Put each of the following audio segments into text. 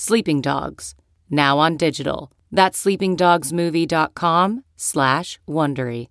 Sleeping Dogs, now on digital. That's sleepingdogsmovie.com slash Wondery.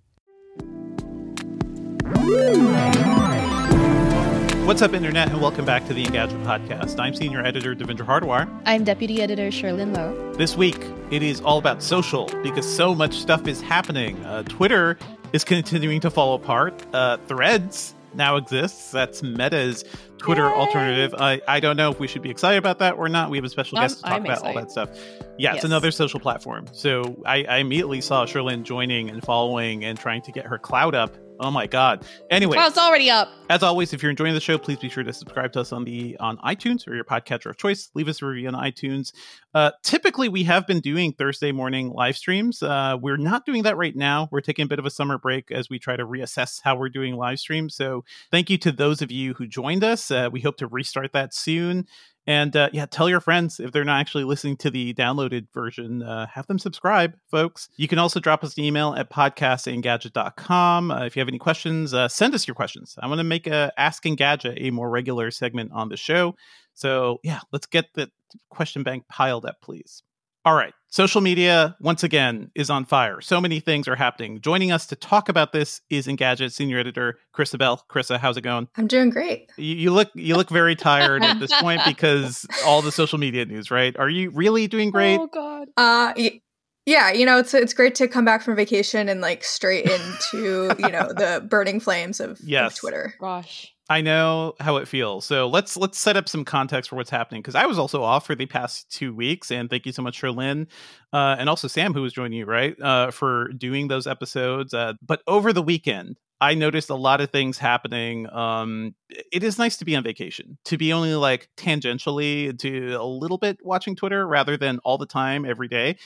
What's up, Internet, and welcome back to the Engadget Podcast. I'm Senior Editor Devindra Hardawar. I'm Deputy Editor Cherlynn Low. This week, it is all about social because so much stuff is happening. Uh, Twitter is continuing to fall apart. Uh, threads now exists. That's Meta's Twitter Yay! alternative. I, I don't know if we should be excited about that or not. We have a special guest to talk I'm about excited. all that stuff. Yeah, yes. it's another social platform. So I, I immediately saw Cherlynn joining and following and trying to get her cloud up Oh my god. Anyway, well, it's already up. As always, if you're enjoying the show, please be sure to subscribe to us on the on iTunes or your podcatcher of choice. Leave us a review on iTunes. Uh, typically, we have been doing Thursday morning live streams. Uh, we're not doing that right now. We're taking a bit of a summer break as we try to reassess how we're doing live streams. So, thank you to those of you who joined us. Uh, we hope to restart that soon. And uh, yeah, tell your friends if they're not actually listening to the downloaded version, uh, have them subscribe, folks. You can also drop us an email at podcast@engadget.com. Uh, if you have any questions, uh, send us your questions. I want to make a Ask Engadget a more regular segment on the show. So yeah, let's get the question bank piled up, please. All right. Social media, once again, is on fire. So many things are happening. Joining us to talk about this is Engadget senior editor Karissa Bell. Karissa, how's it going? I'm doing great. You, you look you look very tired at this point because all the social media news, right? Are you really doing great? Oh God. Uh, y- yeah, you know, it's it's great to come back from vacation and like straight into you know the burning flames of, yes. of Twitter. Gosh. I know how it feels. So let's let's set up some context for what's happening because I was also off for the past two weeks, and thank you so much, Cherlynn, uh, and also Sam, who was joining you, right, uh, for doing those episodes. Uh, but over the weekend, I noticed a lot of things happening. Um, it is nice to be on vacation, to be only like tangentially to a little bit watching Twitter rather than all the time every day.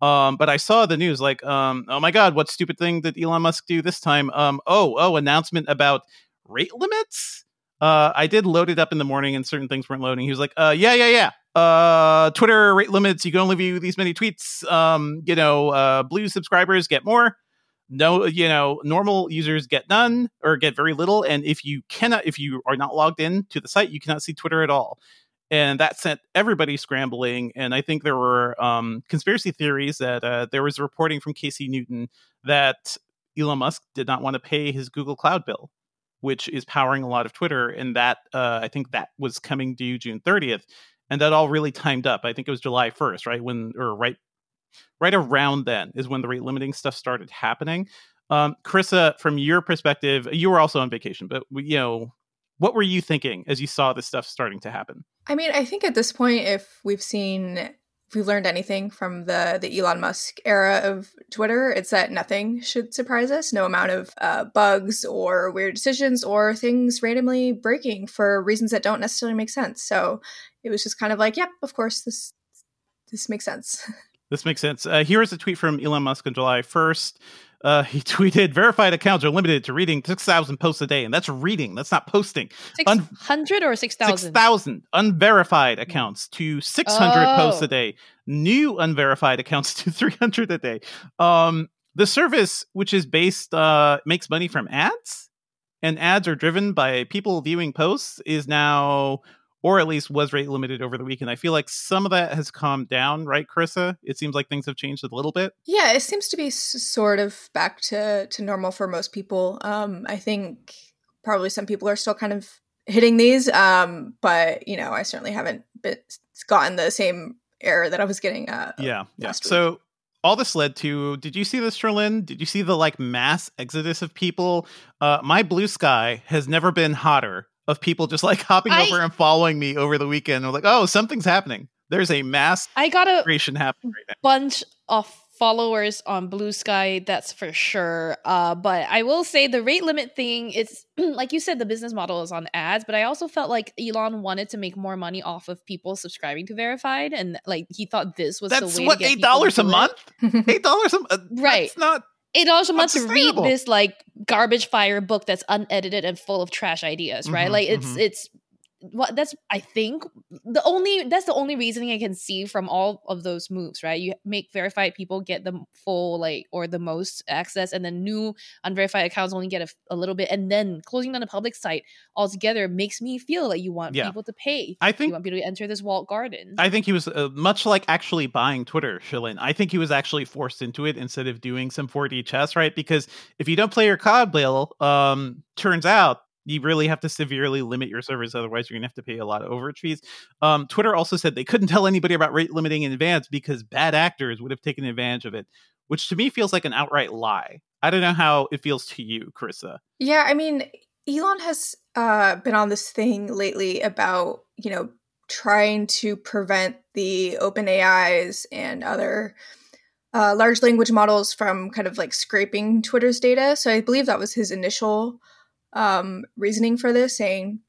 Um, but I saw the news like, um, oh my God, what stupid thing did Elon Musk do this time? Um, oh, oh, announcement about rate limits. Uh, I did load it up in the morning and certain things weren't loading. He was like, uh, yeah, yeah, yeah. Uh, Twitter rate limits. You can only view these many tweets. Um, you know, uh, blue subscribers get more. No, you know, normal users get none or get very little. And if you cannot, if you are not logged in to the site, you cannot see Twitter at all. And that sent everybody scrambling. And I think there were um, conspiracy theories that uh, there was reporting from Casey Newton that Elon Musk did not want to pay his Google Cloud bill which is powering a lot of Twitter. And that uh, I think that was coming due June 30th, and that all really timed up. I think it was July 1st, right when or right right around then is when the rate limiting stuff started happening. Um, Karissa, from your perspective, you were also on vacation, but you know, what were you thinking as you saw this stuff starting to happen? I mean, I think at this point, if we've seen if we've learned anything from the the Elon Musk era of Twitter, it's that nothing should surprise us. No amount of uh, bugs or weird decisions or things randomly breaking for reasons that don't necessarily make sense. So it was just kind of like, yep, of course this this makes sense. This makes sense. Uh, here is a tweet from Elon Musk on July 1st. Uh, he tweeted, verified accounts are limited to reading 6,000 posts a day. And that's reading, that's not posting. 600 Un- or 6,000? 6,000 unverified accounts to 600 oh. posts a day. New unverified accounts to 300 a day. Um, the service, which is based, uh, makes money from ads, and ads are driven by people viewing posts, is now or at least was rate limited over the weekend. I feel like some of that has calmed down, right, Karissa? It seems like things have changed a little bit. Yeah, it seems to be sort of back to to normal for most people. Um, I think probably some people are still kind of hitting these, um, but you know, I certainly haven't been, gotten the same error that I was getting. Uh, yeah, yeah. So all this led to did you see this Cherlynn? did you see the like mass exodus of people uh my blue sky has never been hotter of people just like hopping I, over and following me over the weekend. We're like, oh, something's happening. There's a mass I got a creation happening right now. bunch of followers on Blue Sky, that's for sure. Uh, but I will say the rate limit thing, it's like you said, the business model is on ads, but I also felt like Elon wanted to make more money off of people subscribing to Verified, and like he thought this was That's the way what to get eight dollars a people to do it. month. Eight dollars a month. Right. That's not. Eight also month to read this like garbage fire book that's unedited and full of trash ideas, right? Mhm, like it's mhm. it's what that's I think the only that's the only reasoning I can see from all of those moves, right? You make verified people get the full like or the most access, and then new unverified accounts only get a, a little bit, and then closing down the public site altogether makes me feel like you want Yeah. people to pay. I think you want people to enter this walled garden. I think he was uh, much like actually buying Twitter, Cherlynn. I think he was actually forced into it instead of doing some 4D chess, right? Because if you don't play your cloud bill, um, turns out you really have to severely limit your servers. Otherwise, you're going to have to pay a lot of overage fees. Um, Twitter also said they couldn't tell anybody about rate limiting in advance because bad actors would have taken advantage of it, which to me feels like an outright lie. I don't know how it feels to you, Karissa. Yeah, I mean, Elon has uh, been on this thing lately about, you know, trying to prevent the open AIs and other uh, large language models from kind of like scraping Twitter's data. So I believe that was his initial um, reasoning for this, saying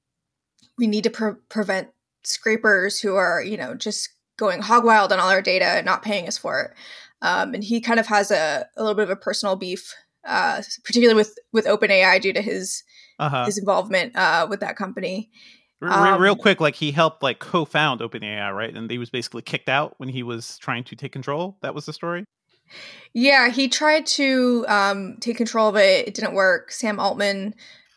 we need to pre- prevent scrapers who are, you know, just going hog wild on all our data and not paying us for it. Um, and he kind of has a, a little bit of a personal beef uh, particularly with with OpenAI due to his Uh huh. his involvement uh, with that company. real um, quick, like he helped like co-found OpenAI, right? And he was basically kicked out when he was trying to take control. That was the story. Yeah, he tried to um, take control of it. It didn't work. Sam Altman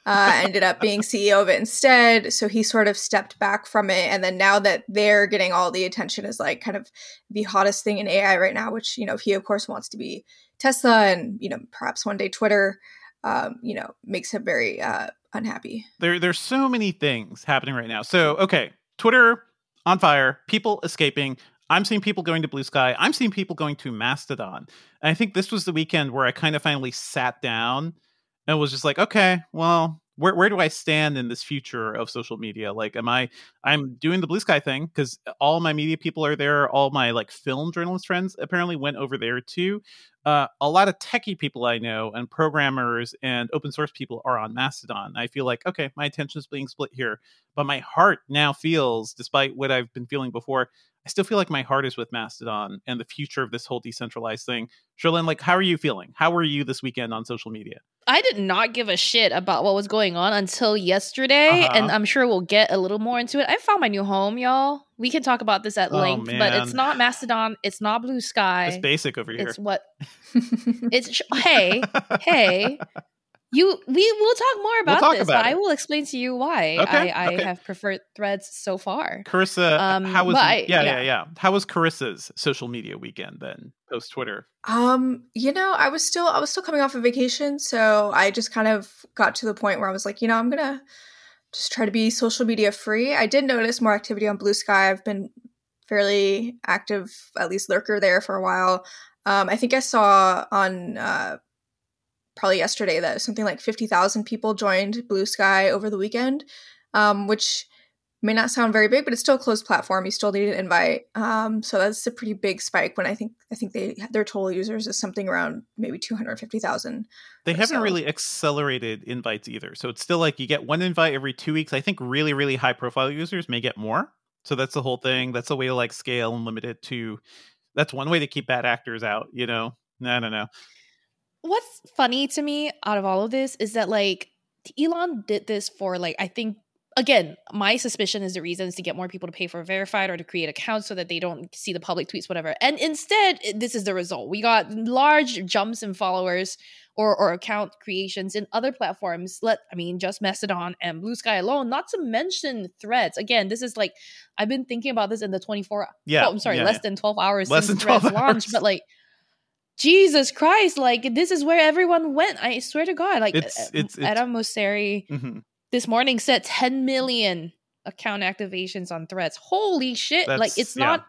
uh, ended up being CEO of it instead. So he sort of stepped back from it. And then now that they're getting all the attention as like kind of the hottest thing in AI right now, which, you know, he of course wants to be Tesla and, you know, perhaps one day Twitter, um, you know, makes him very uh, unhappy. There, there's so many things happening right now. So, okay, Twitter on fire, people escaping. I'm seeing people going to Blue Sky. I'm seeing people going to Mastodon. And I think this was the weekend where I kind of finally sat down and was just like, okay, well, where where do I stand in this future of social media? Like, am I I'm doing the Blue Sky thing because all my media people are there. All my like film journalist friends apparently went over there too. Uh, a lot of techie people I know and programmers and open source people are on Mastodon. I feel like okay, my attention is being split here, but my heart now feels, despite what I've been feeling before, I still feel like my heart is with Mastodon and the future of this whole decentralized thing. Cherlynn, like, how are you feeling? How were you this weekend on social media? I did not give a shit about what was going on until yesterday, Uh-huh. and I'm sure we'll get a little more into it. I found my new home, y'all. We can talk about this at Oh, length, but it's not Mastodon. It's not Blue Sky. It's basic over here. It's what it's. hey, hey, you. We will talk more about talk this, about but I will explain to you why Okay, I, I okay. have preferred Threads so far. Karissa, Um, how was but I- yeah, yeah, yeah. yeah. How was Karissa's social media weekend then, post Twitter? Um, you know, I was still I was still coming off of vacation, so I just kind of got to the point where I was like, you know, I'm gonna just try to be social media free. I did notice more activity on Blue Sky. I've been fairly active, at least lurker there for a while. Um, I think I saw on uh, probably yesterday that something like fifty thousand people joined Blue Sky over the weekend, um, which may not sound very big, but it's still a closed platform. You still need an invite. Um, so that's a pretty big spike. When I think I think they their total users is something around maybe two hundred fifty thousand. They haven't so. really accelerated invites either. So it's still like you get one invite every two weeks. I think really, really high profile users may get more. So that's the whole thing. That's a way to like scale and limit it to that's one way to keep bad actors out, you know? I don't know. What's funny to me out of all of this is that like Elon did this for like I think again my suspicion is the reason is to get more people to pay for verified or to create accounts so that they don't see the public tweets whatever. And instead this is the result. We got large jumps in followers or, or account creations in other platforms. Let i mean just mastodon and blue sky alone not to mention threads. Again this is like i've been thinking about this in the 24 Yeah, oh, i'm sorry yeah, less yeah. than 12 hours Less since than 12 threads launched but like Jesus Christ! Like this is where everyone went. I swear to God. Like It's- uh, it's- it's- Adam Mosseri Mhm. this morning said 10 million account activations on Threads. Holy shit! like it's yeah. not.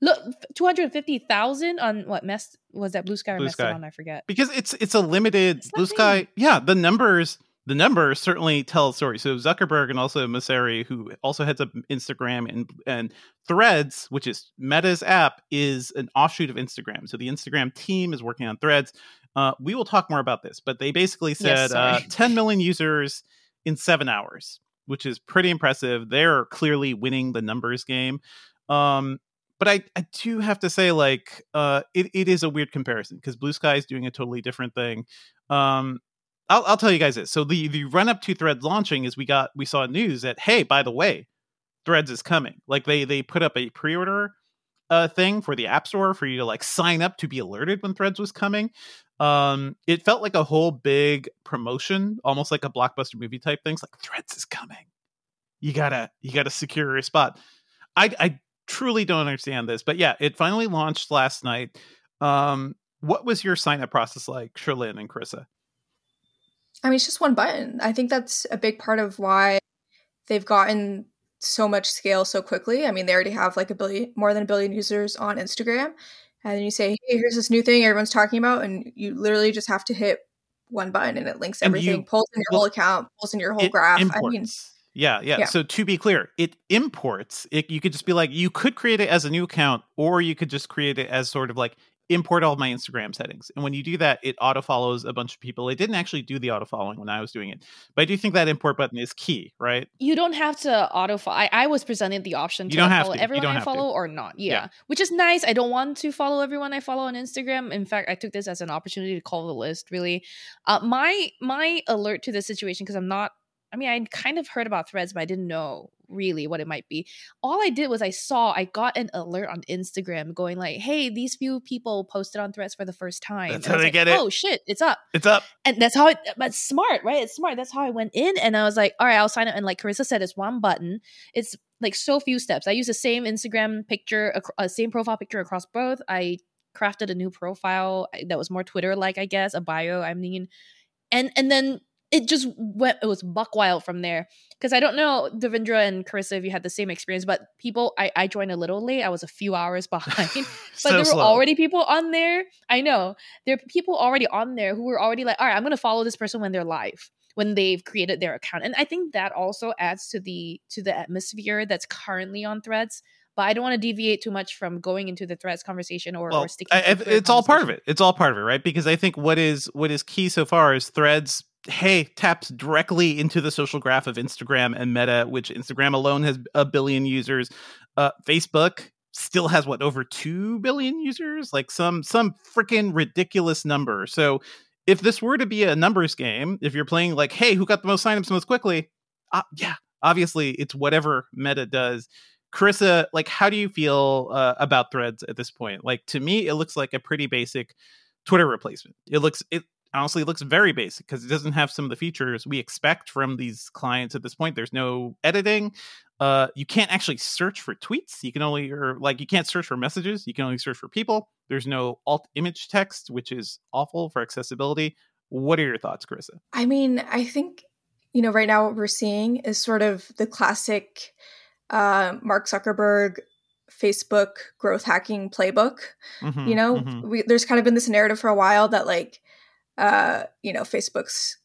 Look, two hundred fifty thousand on what mess was that Blue Sky or Blue. Mastodon? I forget. Because it's it's a limited It's blue sky. Yeah, the numbers the numbers certainly tell a story. So Zuckerberg and also Mosseri, who also heads up Instagram and and Threads, which is Meta's app, is an offshoot of Instagram. So the Instagram team is working on Threads. Uh, we will talk more about this, but they basically said yes, uh, 10 million users in seven hours, which is pretty impressive. They're clearly winning the numbers game. Um, but I, I do have to say, like, uh, it, it is a weird comparison because Blue Sky is doing a totally different thing. Um, I'll, I'll tell you guys this. So the the run up to Threads launching is we got we saw news that hey, by the way, Threads is coming. Like they they put up a pre order uh, thing for the App Store for you to like sign up to be alerted when Threads was coming. Um, it felt like a whole big promotion, almost like a blockbuster movie type things. Like Threads is coming. You gotta you gotta secure your spot. I I truly don't understand this, but yeah, it finally launched last night. Um, what was your sign up process like, Cherlynn and Karissa? I mean, it's just one button. I think that's a big part of why they've gotten so much scale so quickly. I mean, they already have like a billion, more than a billion users on Instagram. And then you say, hey, here's this new thing everyone's talking about. And you literally just have to hit one button and it links everything, you, pulls in your well, whole account, pulls in your whole graph. Imports. I mean, yeah, yeah, yeah, So to be clear, it imports. It, you could just be like, you could create it as a new account, or you could just create it as sort of like import all my Instagram settings. And when you do that, it auto follows a bunch of people. It didn't actually do the auto following when I was doing it, but I do think that import button is key, right? You don't have to auto follow. I, I was presented the option to you don't follow have to. everyone I follow to. or not. Yeah. yeah. which is nice. I don't want to follow everyone I follow on Instagram. In fact, I took this as an opportunity to call the list. Really, uh, my my alert to the situation because I'm not I mean, I kind of heard about threads, but I didn't know really what it might be. All I did was I saw, I got an alert on Instagram going like, hey, these few people posted on threads for the first time. That's and how they like, get it. Oh shit, it's up. It's up. And that's how it, but smart, right? It's smart. That's how I went in and I was like, all right, I'll sign up. And like Karissa said, it's one button. It's like so few steps. I use the same Instagram picture, a uh, same profile picture across both. I crafted a new profile that was more Twitter like, I guess, a bio. I mean, and and then it just went it was buck wild from there because i don't know devindra and karissa if you had the same experience but people i, I joined a little late i was a few hours behind but so there were slow. already people on there i know there are people already on there who were already like all right i'm gonna follow this person when they're live when they've created their account and i think that also adds to the to the atmosphere that's currently on threads but I don't want to deviate too much from going into the threads conversation or, well, or sticking. I, it's all part of it. It's all part of it, right? Because I think what is what is key so far is threads hey taps directly into the social graph of Instagram and Meta, which Instagram alone has a billion users. Uh, Facebook still has what over two billion users, like some some freaking ridiculous number. So if this were to be a numbers game, if you're playing like, hey, who got the most signups most quickly? Uh, yeah, obviously it's whatever Meta does. Karissa, like, how do you feel uh, about Threads at this point? Like, to me, it looks like a pretty basic Twitter replacement. It looks it honestly looks very basic because it doesn't have some of the features we expect from these clients at this point. There's no editing. Uh, you can't actually search for tweets. You can only, or like, you can't search for messages. You can only search for people. There's no alt image text, which is awful for accessibility. What are your thoughts, Karissa? I mean, I think, you know, right now what we're seeing is sort of the classic uh, Mark Zuckerberg Facebook growth hacking playbook. Mm-hmm, you know, mm-hmm. we, there's kind of been this narrative for a while that like uh, you know, Facebook's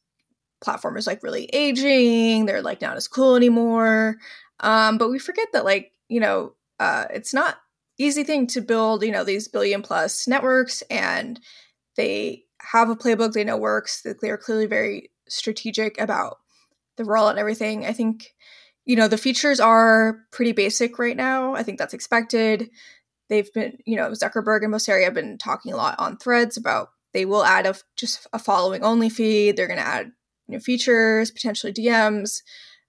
platform is like really aging. They're like not as cool anymore. Um, but we forget that like, you know, uh, it's not easy thing to build, you know, these billion plus networks and they have a playbook they know works. That They're clearly very strategic about the role and everything. I think, you know, the features are pretty basic right now. I think that's expected. They've been, you know, Zuckerberg and Mosseri have been talking a lot on threads about they will add a just a following only feed. They're going to add new features, potentially DMs.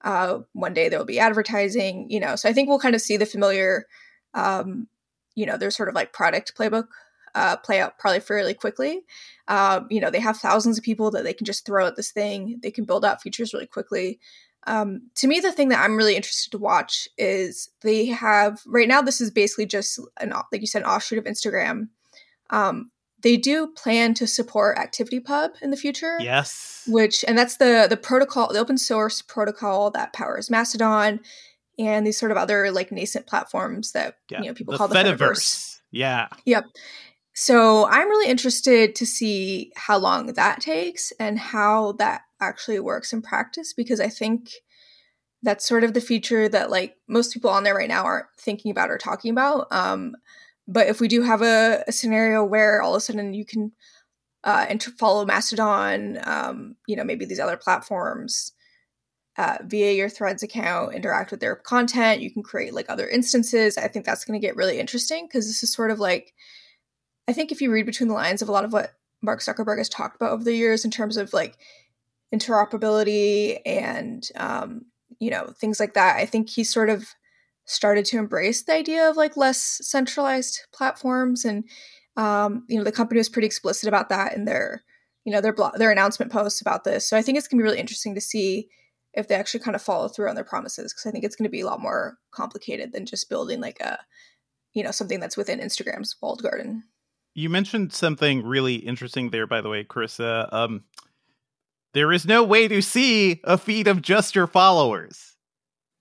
Uh, one day there will be advertising. You know, so I think we'll kind of see the familiar. Um, you know, there's sort of like product playbook uh, play out probably fairly quickly. Um, you know, they have thousands of people that they can just throw at this thing. They can build out features really quickly. Um, to me, the thing that I'm really interested to watch is they have right now. This is basically just an like you said, an offshoot of Instagram. Um, they do plan to support ActivityPub in the future. Yes. Which and that's the the protocol, the open source protocol that powers Mastodon and these sort of other like nascent platforms that yeah. you know people the call the Fediverse. Fediverse. Yeah. Yep. So I'm really interested to see how long that takes and how that actually works in practice because I think that's sort of the feature that like most people on there right now aren't thinking about or talking about. Um, but if we do have a, a, scenario where all of a sudden you can uh, and follow Mastodon, um, you know, maybe these other platforms uh, via your Threads account, interact with their content. You can create like other instances. I think that's going to get really interesting because this is sort of like, I think if you read between the lines of a lot of what Mark Zuckerberg has talked about over the years in terms of like interoperability and um, you know things like that, I think he's sort of started to embrace the idea of like less centralized platforms and um, you know the company was pretty explicit about that in their you know their their announcement posts about this so i think it's going to be really interesting to see if they actually kind of follow through on their promises because I think it's going to be a lot more complicated than just building like a you know something that's within Instagram's walled garden. You mentioned something really interesting there, by the way, Karissa. Um, there is no way to see a feed of just your followers.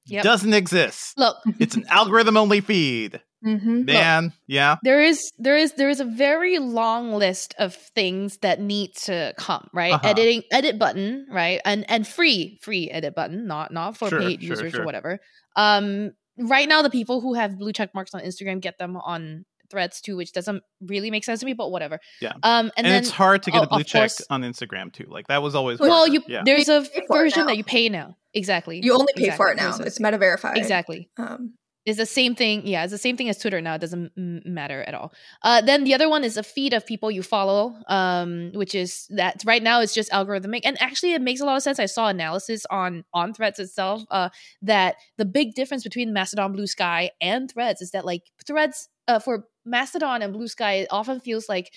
Yep. Doesn't exist. Look, it's an algorithm only feed. Mm-hmm. Man, Look, yeah. There is there is there is a very long list of things that need to come, right? Uh-huh. Editing edit button, right? And and free free edit button, not not for sure, paid sure, users sure. or whatever. Um right now the people who have blue check marks on Instagram get them on threads too, which doesn't really make sense to me, but whatever. Yeah. Um, and, and then, it's hard to get oh, a blue check course, on Instagram too. Like that was always well, you yeah. there's a version that you pay now. Exactly. You only pay exactly. for it now. It's meta verified. Exactly. Um, is the same thing. Yeah, it's the same thing as Twitter now. It doesn't m- matter at all. Uh, then the other one is a feed of people you follow, um, which is that right now it's just algorithmic, and actually it makes a lot of sense. I saw analysis on on Threads itself uh, that the big difference between Mastodon, Blue Sky, and Threads is that like Threads uh, for Mastodon and Blue Sky, it often feels like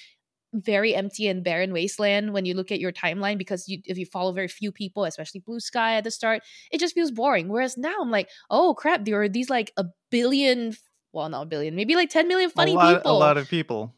very empty and barren wasteland when you look at your timeline because you if you follow very few people especially blue sky at the start it just feels boring. Whereas now i'm like oh crap there are these like a billion well not a billion maybe like 10 million funny a lot, people. a lot of people.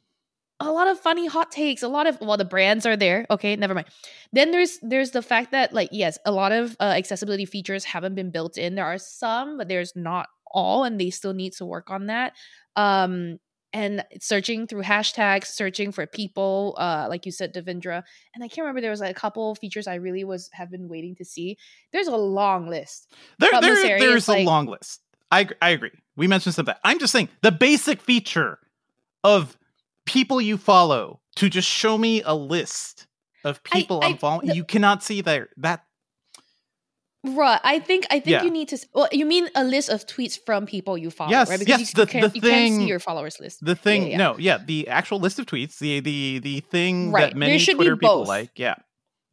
A lot of funny hot takes a lot of well the brands are there okay never mind. Then there's there's the fact that like yes a lot of uh, accessibility features haven't been built in. There are some but there's not all and they still need to work on that. Um and searching through hashtags, searching for people, uh, like you said, Devindra. And I can't remember there was like a couple features I really was have been waiting to see. There's a long list. There, there there's like, a long list. I I agree. We mentioned some of that. I'm just saying the basic feature of people you follow to just show me a list of people I, am following. The, you cannot see there that Right. I think I think yeah. you need to. Well, you mean a list of tweets from people you follow, yes, right? Because yes, you, the, can, the you thing, can't see your followers list. The thing, yeah, yeah. no, yeah, the actual list of tweets, the the the thing right. that many Twitter people like, yeah.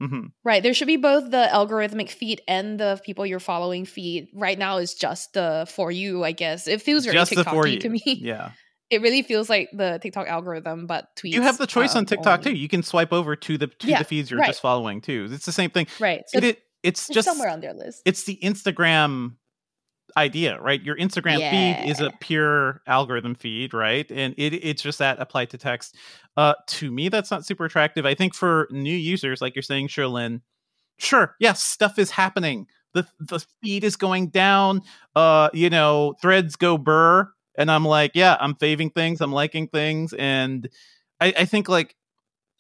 Mm-hmm. Right. There should be both the algorithmic feed and the people you're following feed. Right now is just the for you, I guess. It feels very TikTok to me. Yeah. It really feels like the TikTok algorithm, but tweets. You have the choice uh, on TikTok only. too. You can swipe over to the to the feeds you're right. just following too. It's the same thing. Right. So it, it's, just somewhere on their list. It's the Instagram idea, right? Your Instagram yeah. feed is a pure algorithm feed, right? And it, it's just that applied to text. Uh, to me, that's not super attractive. I think for new users, like you're saying, Cherlynn, sure, yes, stuff is happening. The the feed is going down. Uh, you know, threads go burr, and I'm like, yeah, I'm faving things, I'm liking things, and I, I think like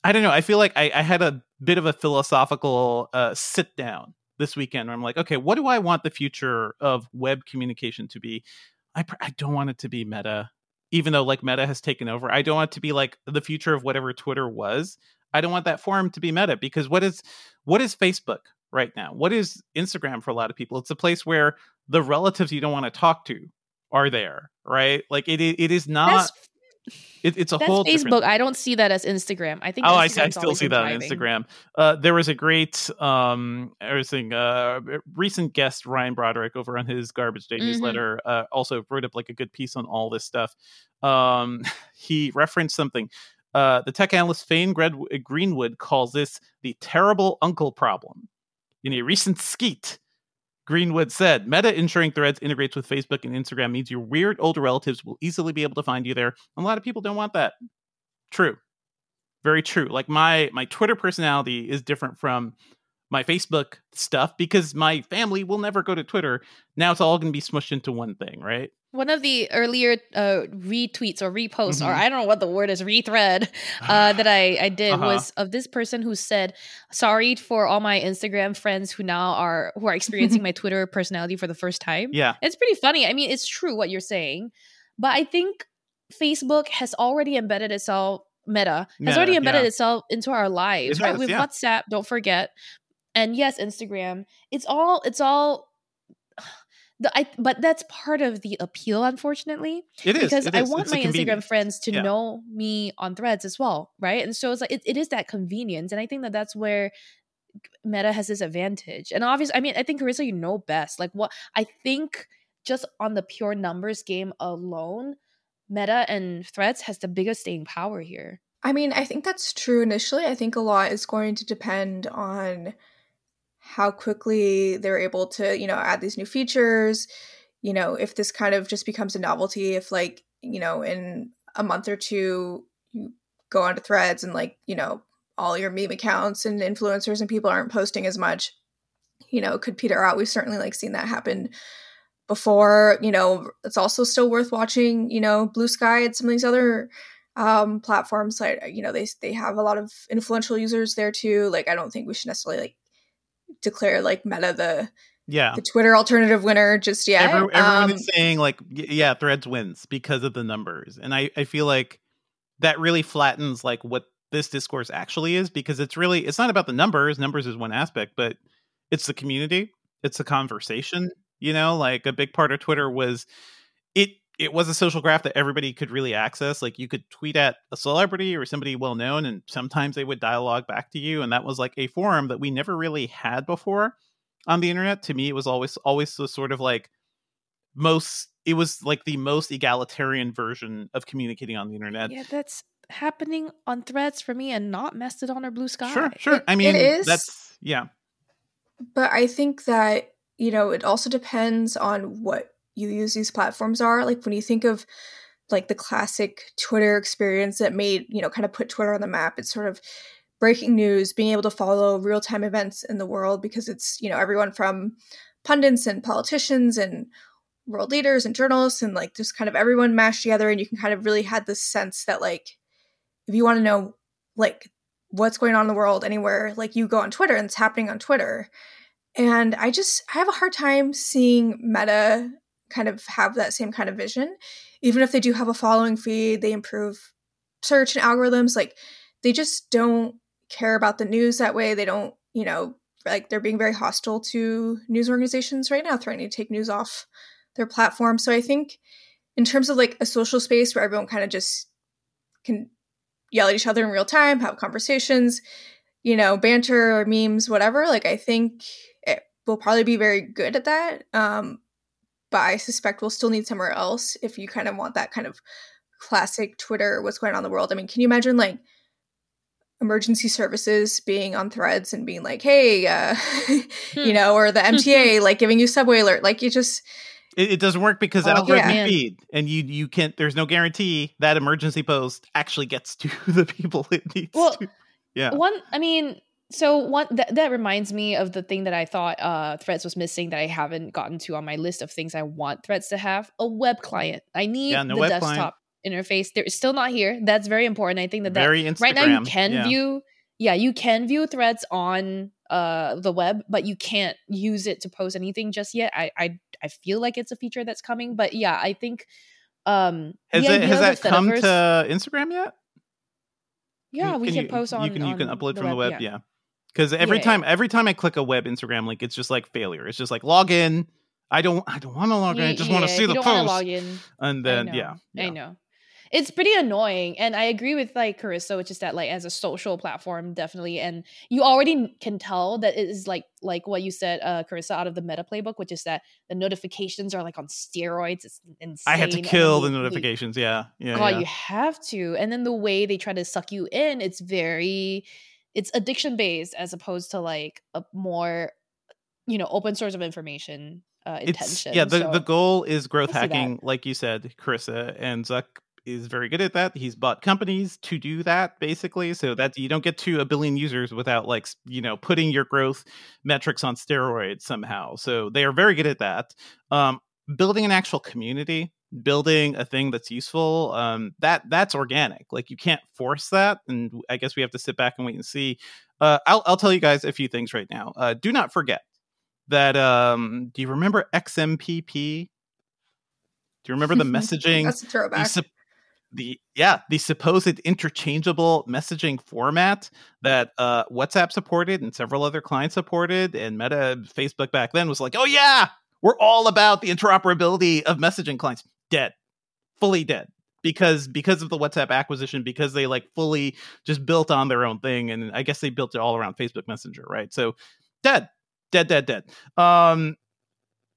I don't know. I feel like I, I had a bit of a philosophical uh, sit down this weekend where I'm like, okay, what do I want the future of web communication to be? I, pr- I don't want it to be meta, even though like meta has taken over. I don't want it to be like the future of whatever Twitter was. I don't want that forum to be meta because what is what is Facebook right now? What is Instagram for a lot of people? It's a place where the relatives you don't want to talk to are there, right? Like it it is not That's it, it's a That's whole Facebook. Different... I don't see that as Instagram. I think. Oh, I, I, still see that on Instagram. Uh, there was a great, um, I was saying, uh, recent guest Ryan Broderick over on his Garbage Day mm-hmm. newsletter uh, also wrote up like a good piece on all this stuff. Um, he referenced something. Uh, the tech analyst Faine Greenwood calls this the terrible uncle problem. In a recent skeet, Greenwood said, Meta ensuring threads integrates with Facebook and Instagram means your weird older relatives will easily be able to find you there. And A lot of people don't want that. True. Very true. Like my my Twitter personality is different from my Facebook stuff because my family will never go to Twitter. Now it's all going to be smushed into one thing, right? One of the earlier uh, retweets or reposts, mm-hmm. or I don't know what the word is, rethread uh, that I, I did uh-huh. was of this person who said, "Sorry for all my Instagram friends who now are who are experiencing my Twitter personality for the first time." Yeah, it's pretty funny. I mean, it's true what you're saying, but I think Facebook has already embedded itself. Meta, Meta has already embedded yeah. itself into our lives, it right? Does, With yeah. WhatsApp, don't forget, and yes, Instagram. It's all it's all the, I, but that's part of the appeal, unfortunately. It is because it I want it's my Instagram friends to yeah. know me on Threads as well, right? And so it's like it, it is that convenience, and I think that that's where Meta has this advantage. And obviously, I mean, I think Karissa, you know best. Like what I think, just on the pure numbers game alone, Meta and Threads has the biggest staying power here. I mean, I think that's true initially. I think a lot is going to depend on how quickly they're able to, you know, add these new features. You know, if this kind of just becomes a novelty, if like, you know, in a month or two, you go onto threads and like, you know, all your meme accounts and influencers and people aren't posting as much, you know, could peter out. We've certainly like seen that happen before. You know, it's also still worth watching, you know, Blue Sky and some of these other um platforms like you know they they have a lot of influential users there too like i don't think we should necessarily like declare like Meta the yeah the Twitter alternative winner just yet. Every, everyone um, is saying like yeah, Threads wins because of the numbers, and I I feel like that really flattens like what this discourse actually is because it's really it's not about the numbers. Numbers is one aspect, but it's the community, it's the conversation. You know, like a big part of Twitter was it it was a social graph that everybody could really access. Like you could tweet at a celebrity or somebody well known, and sometimes they would dialogue back to you. And that was like a forum that we never really had before on the internet. To me, it was always always the sort of like most. It was like the most egalitarian version of communicating on the internet. Yeah, that's happening on Threads for me, and not Mastodon or Blue Sky. Sure, sure. It, I mean, it is. That's yeah. But I think that you know it also depends on what you use these platforms are. Like when you think of like the classic Twitter experience that made, you know, kind of put Twitter on the map, it's sort of breaking news, being able to follow real time events in the world because it's, you know, everyone from pundits and politicians and world leaders and journalists and like just kind of everyone mashed together and you can kind of really had this sense that like if you want to know like what's going on in the world anywhere like you go on twitter and it's happening on twitter and i just i have a hard time seeing meta kind of have that same kind of vision. Even if they do have a following feed, they improve search and algorithms. Like they just don't care about the news that way. They don't, you know, like they're being very hostile to news organizations right now, threatening to take news off their platform. So I think in terms of like a social space where everyone kind of just can yell at each other in real time, have conversations, you know, banter or memes, whatever, like I think it will probably be very good at that. Um, but I suspect we'll still need somewhere else if you kind of want that kind of classic Twitter, what's going on in the world. I mean, can you imagine like emergency services being on threads and being like, hey, uh, hmm. you know, or the MTA like giving you subway alert? Like you just. It, it doesn't work because that'll oh, yeah. feed, and you you can't. There's no guarantee that emergency post actually gets to the people it needs well, to. Yeah. One, I mean, so one that, that reminds me of the thing that I thought uh, Threads was missing that I haven't gotten to on my list of things I want Threads to have a web client. I need yeah, no the desktop client. interface. They're still not here. That's very important. I think that, very that right now you can yeah. view yeah you can view Threads on uh the web, but you can't use it to post anything just yet. I I I feel like it's a feature that's coming, but yeah, I think um has it has that come to Instagram yet? Yeah, can we can, you, post on. You can you can upload the from the web. yeah. yeah because every yeah. time every time I click a web Instagram link, it's just like failure. It's just like log in. I don't I don't want to log in. I just yeah, want to see the post. Log in. And then I yeah, yeah, I know. It's pretty annoying, and I agree with like Karissa, which is that like as a social platform, definitely, and you already can tell that it is like like what you said, uh, Karissa, out of the Meta playbook, which is that the notifications are like on steroids. It's insane. I had to kill the notifications. yeah, yeah. God, you have to, and then the way they try to suck you in, it's very it's addiction based as opposed to like a more you know open source of information uh, intention. It's, yeah, the, so, the goal is growth hacking, like you said, Karissa, and Zuck is very good at that. He's bought companies to do that basically, so that you don't get to a billion users without like you know putting your growth metrics on steroids somehow. So they are very good at that. Um, building an actual community building a thing that's useful um, that that's organic like you can't force that and i guess we have to sit back and wait and see. Uh, I'll, I'll tell you guys a few things right now. Uh, do not forget that um, do you remember xmpp do you remember the messaging That's a throwback. the, the yeah the supposed interchangeable messaging format that uh, whatsapp supported and several other clients supported and meta facebook back then was like oh yeah we're all about the interoperability of messaging clients dead fully dead because because of the whatsapp acquisition because they like fully just built on their own thing and i guess they built it all around facebook messenger right? So dead dead dead dead. Um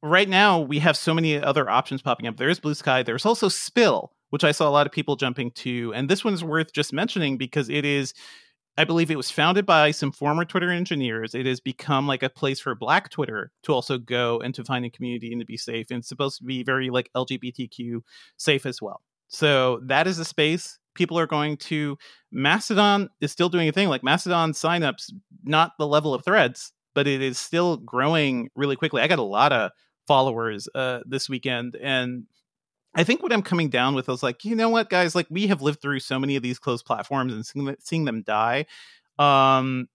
right now we have so many other options popping up. There's blue sky. There's also spill which i saw a lot of people jumping to and this one's worth just mentioning because it is I believe it was founded by some former Twitter engineers. It has become like a place for Black Twitter to also go and to find a community and to be safe. And it's supposed to be very like LGBTQ safe as well. So that is a space people are going to. Mastodon is still doing a thing like Mastodon signups, not the level of threads, but it is still growing really quickly. I got a lot of followers uh, this weekend, and I think what I'm coming down with is like, you know what, guys, like we have lived through so many of these closed platforms and seeing, seeing them die. Um,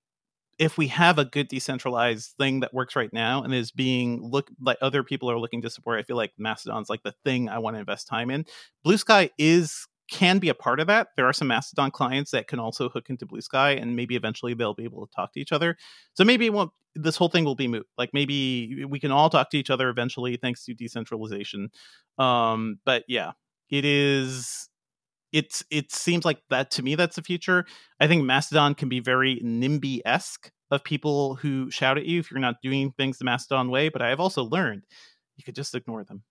if we have a good decentralized thing that works right now and is being look like other people are looking to support, I feel like Mastodon's like the thing I want to invest time in. Blue Sky is can be a part of that. There are some Mastodon clients that can also hook into Blue Sky, and maybe eventually they'll be able to talk to each other. So maybe it won't. This whole thing will be moot. Like maybe we can all talk to each other eventually, thanks to decentralization. Um, but yeah, it is. It's it seems like that to me. That's the future. I think Mastodon can be very NIMBY esque of people who shout at you if you're not doing things the Mastodon way. But I have also learned you could just ignore them.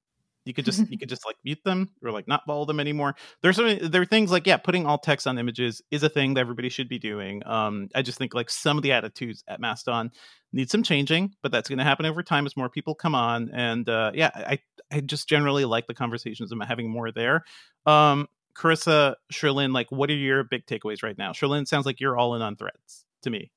You could just you could just like mute them or like not follow them anymore. There's some there are things like yeah, putting alt text on images is a thing that everybody should be doing. Um, I just think like some of the attitudes at Mastodon need some changing, but that's going to happen over time as more people come on. And uh, yeah, I I just generally like the conversations I'm having more there. Um, Karissa, Cherlynn, like what are your big takeaways right now? Cherlynn, sounds like you're all in on threads to me.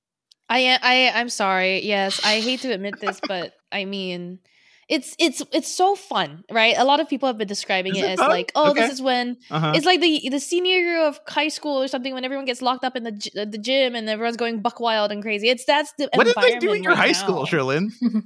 I am. I I'm sorry. Yes, I hate to admit this, but I mean it's it's it's so fun, right? A lot of people have been describing Is it, it as like, oh, Okay. this is when Uh-huh. it's like the the senior year of high school or something when everyone gets locked up in the the gym and everyone's going buck wild and crazy. It's that's the What did they do in your right high now. school, Cherlynn?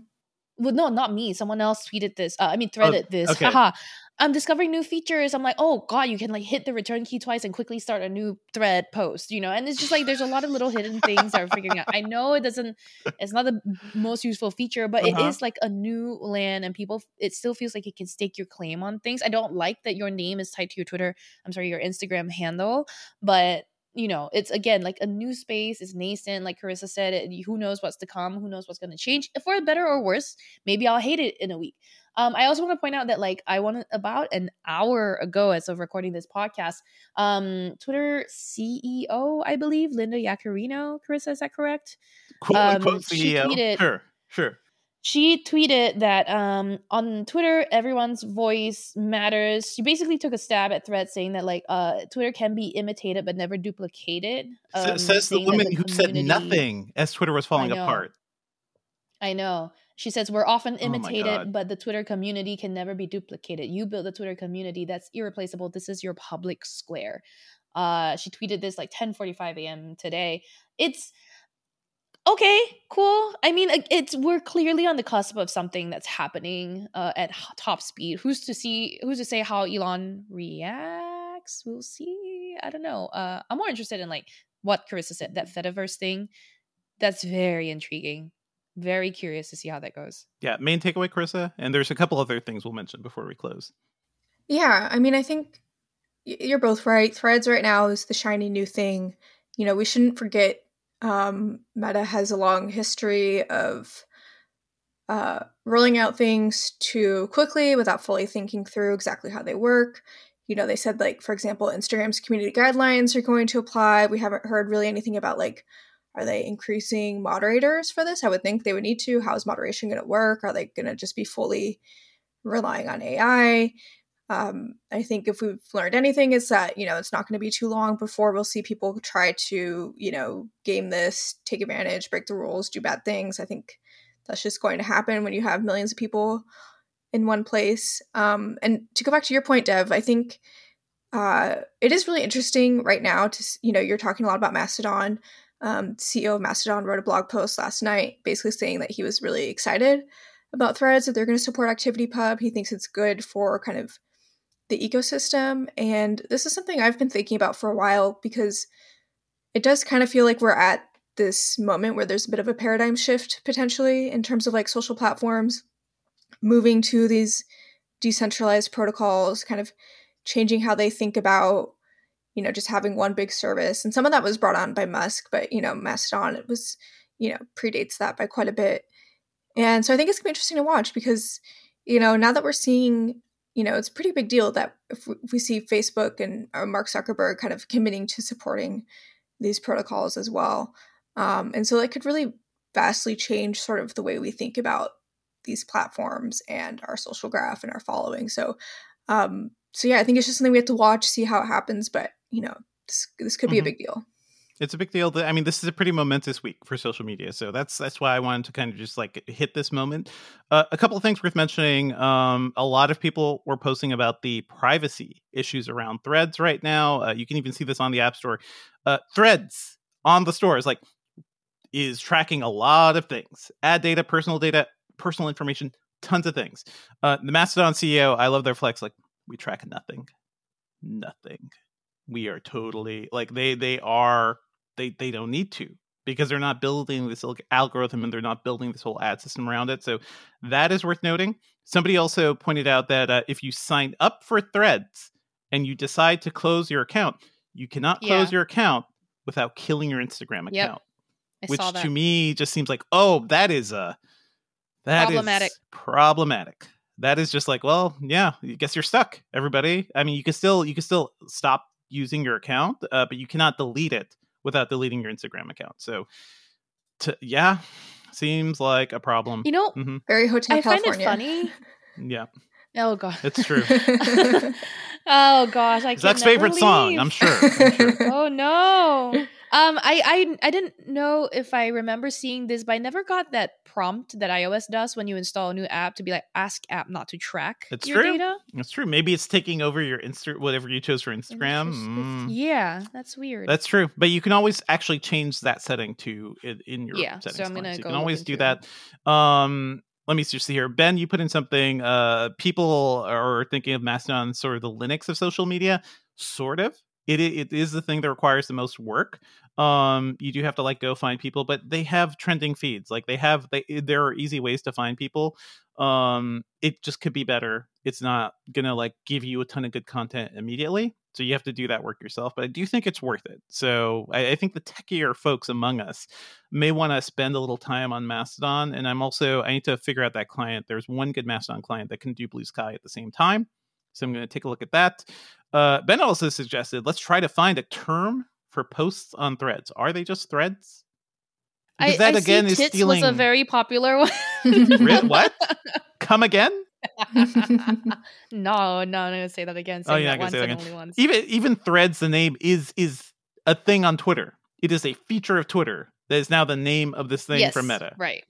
Well, no, not me. Someone else tweeted this. Uh, I mean, threaded this. Oh, okay. Haha. I'm discovering new features. I'm like, oh god, you can like hit the return key twice and quickly start a new thread post, you know. And it's just like there's a lot of little hidden things that we're figuring out. I know it doesn't, it's not the most useful feature, but Uh-huh. it is like a new land, and people, it still feels like you can stake your claim on things. I don't like that your name is tied to your Twitter. I'm sorry, your Instagram handle, but you know, it's again like a new space. It's nascent, like Karissa said. It, who knows what's to come? Who knows what's going to change for better or worse? Maybe I'll hate it in a week. Um, I also want to point out that like I wanted about an hour ago, as of recording this podcast, um, Twitter CEO, I believe, Linda Yaccarino. Karissa, is that correct? Quote Um, unquote CEO. tweeted- Sure, sure. She tweeted that um, on Twitter, everyone's voice matters. She basically took a stab at Threat, saying that like uh, Twitter can be imitated but never duplicated. Um, Says the woman who said nothing as Twitter was falling know. apart. I know. She says we're often Oh imitated, God. but the Twitter community can never be duplicated. You build a Twitter community that's irreplaceable. This is your public square. Uh, she tweeted this like 10:45 a.m. today. It's okay, cool. I mean, it's we're clearly on the cusp of something that's happening uh, at top speed. Who's to see? Who's to say how Elon reacts? We'll see. I don't know. Uh, I'm more interested in like what Karissa said that Fediverse thing. That's very intriguing. Very curious to see how that goes. Yeah, main takeaway, Karissa. And there's a couple other things we'll mention before we close. Yeah, I mean, I think you're both right. Threads right now is the shiny new thing. You know, we shouldn't forget um, Meta has a long history of uh, rolling out things too quickly without fully thinking through exactly how they work. You know, they said, like, for example, Instagram's community guidelines are going to apply. We haven't heard really anything about, like, are they increasing moderators for this? I would think they would need to. How is moderation going to work? Are they going to just be fully relying on AI? Um, I think if we've learned anything, is that you know it's not going to be too long before we'll see people try to you know game this, take advantage, break the rules, do bad things. I think that's just going to happen when you have millions of people in one place. Um, and to go back to your point, Dev, I think uh, it is really interesting right now to you know you're talking a lot about Mastodon. Um, CEO of Mastodon wrote a blog post last night, basically saying that he was really excited about Threads that they're going to support ActivityPub. He thinks it's good for kind of the ecosystem, and this is something I've been thinking about for a while because it does kind of feel like we're at this moment where there's a bit of a paradigm shift potentially in terms of like social platforms moving to these decentralized protocols, kind of changing how they think about you know just having one big service and some of that was brought on by musk but you know mastodon it was you know predates that by quite a bit. And so i think it's going to be interesting to watch because you know now that we're seeing you know it's a pretty big deal that if we see facebook and mark zuckerberg kind of committing to supporting these protocols as well um, and so that could really vastly change sort of the way we think about these platforms and our social graph and our following so um, so yeah, I think it's just something we have to watch, see how it happens. But you know, this, this could be mm-hmm. a big deal. It's a big deal. I mean, this is a pretty momentous week for social media, so that's that's why I wanted to kind of just like hit this moment. Uh, a couple of things worth mentioning. Um, a lot of people were posting about the privacy issues around Threads right now. Uh, you can even see this on the App Store. Uh, Threads on the store is like is tracking a lot of things: ad data, personal data, personal information, tons of things. Uh, the Mastodon CEO, I love their flex. Like we track nothing nothing we are totally like they they are they they don't need to because they're not building this algorithm and they're not building this whole ad system around it so that is worth noting somebody also pointed out that uh, if you sign up for threads and you decide to close your account you cannot close yeah. your account without killing your instagram account yep. which to me just seems like oh that is a that problematic. is problematic that is just like, well, yeah, I guess you're stuck, everybody. I mean, you can still you can still stop using your account, uh, but you cannot delete it without deleting your Instagram account. So, to, yeah, seems like a problem. You know, mm-hmm. very hotel. I California. find it funny. yeah. Oh god, it's true. oh gosh, I Zach's favorite leave. song. I'm sure. I'm sure. oh no. Um, I, I I didn't know if I remember seeing this, but I never got that prompt that iOS does when you install a new app to be like ask app not to track it's your true. data. It's true. Maybe it's taking over your Insta whatever you chose for Instagram. Mm. Yeah, that's weird. That's true. But you can always actually change that setting to in, in your yeah, settings. So I'm gonna so you can always do that. Um let me just see here. Ben, you put in something. Uh, people are thinking of Mastodon sort of the Linux of social media, sort of. It, it is the thing that requires the most work um you do have to like go find people but they have trending feeds like they have they there are easy ways to find people um it just could be better it's not gonna like give you a ton of good content immediately so you have to do that work yourself but i do think it's worth it so i, I think the techier folks among us may want to spend a little time on mastodon and i'm also i need to figure out that client there's one good mastodon client that can do blue sky at the same time so i'm going to take a look at that uh, ben also suggested let's try to find a term for posts on threads? Are they just threads? Because I, that I again is tits stealing. was a very popular one. what? Come again? no, no, I'm gonna say that again. oh yeah, I say that again. Even even threads, the name is is a thing on Twitter. It is a feature of Twitter that is now the name of this thing yes, from Meta. Right.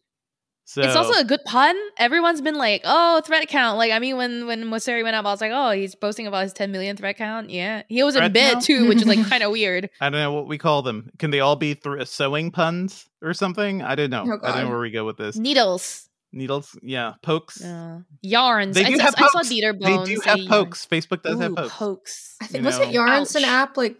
So it's also a good pun. Everyone's been like, "Oh, threat count." Like, I mean, when when Mosseri went up, I was like, "Oh, he's boasting about his 10 million threat count." Yeah, he was in bed too, which is like kind of weird. I don't know what we call them. Can they all be th- sewing puns or something? I don't know. Oh, I don't know where we go with this. Needles. Needles, yeah, pokes, uh, yarns. They do I, have I, pokes. I saw Dieter Bohn's. They do have pokes. Yarn. Facebook does Ooh, have pokes. pokes. I think you was know? it Yarns Ouch. an app like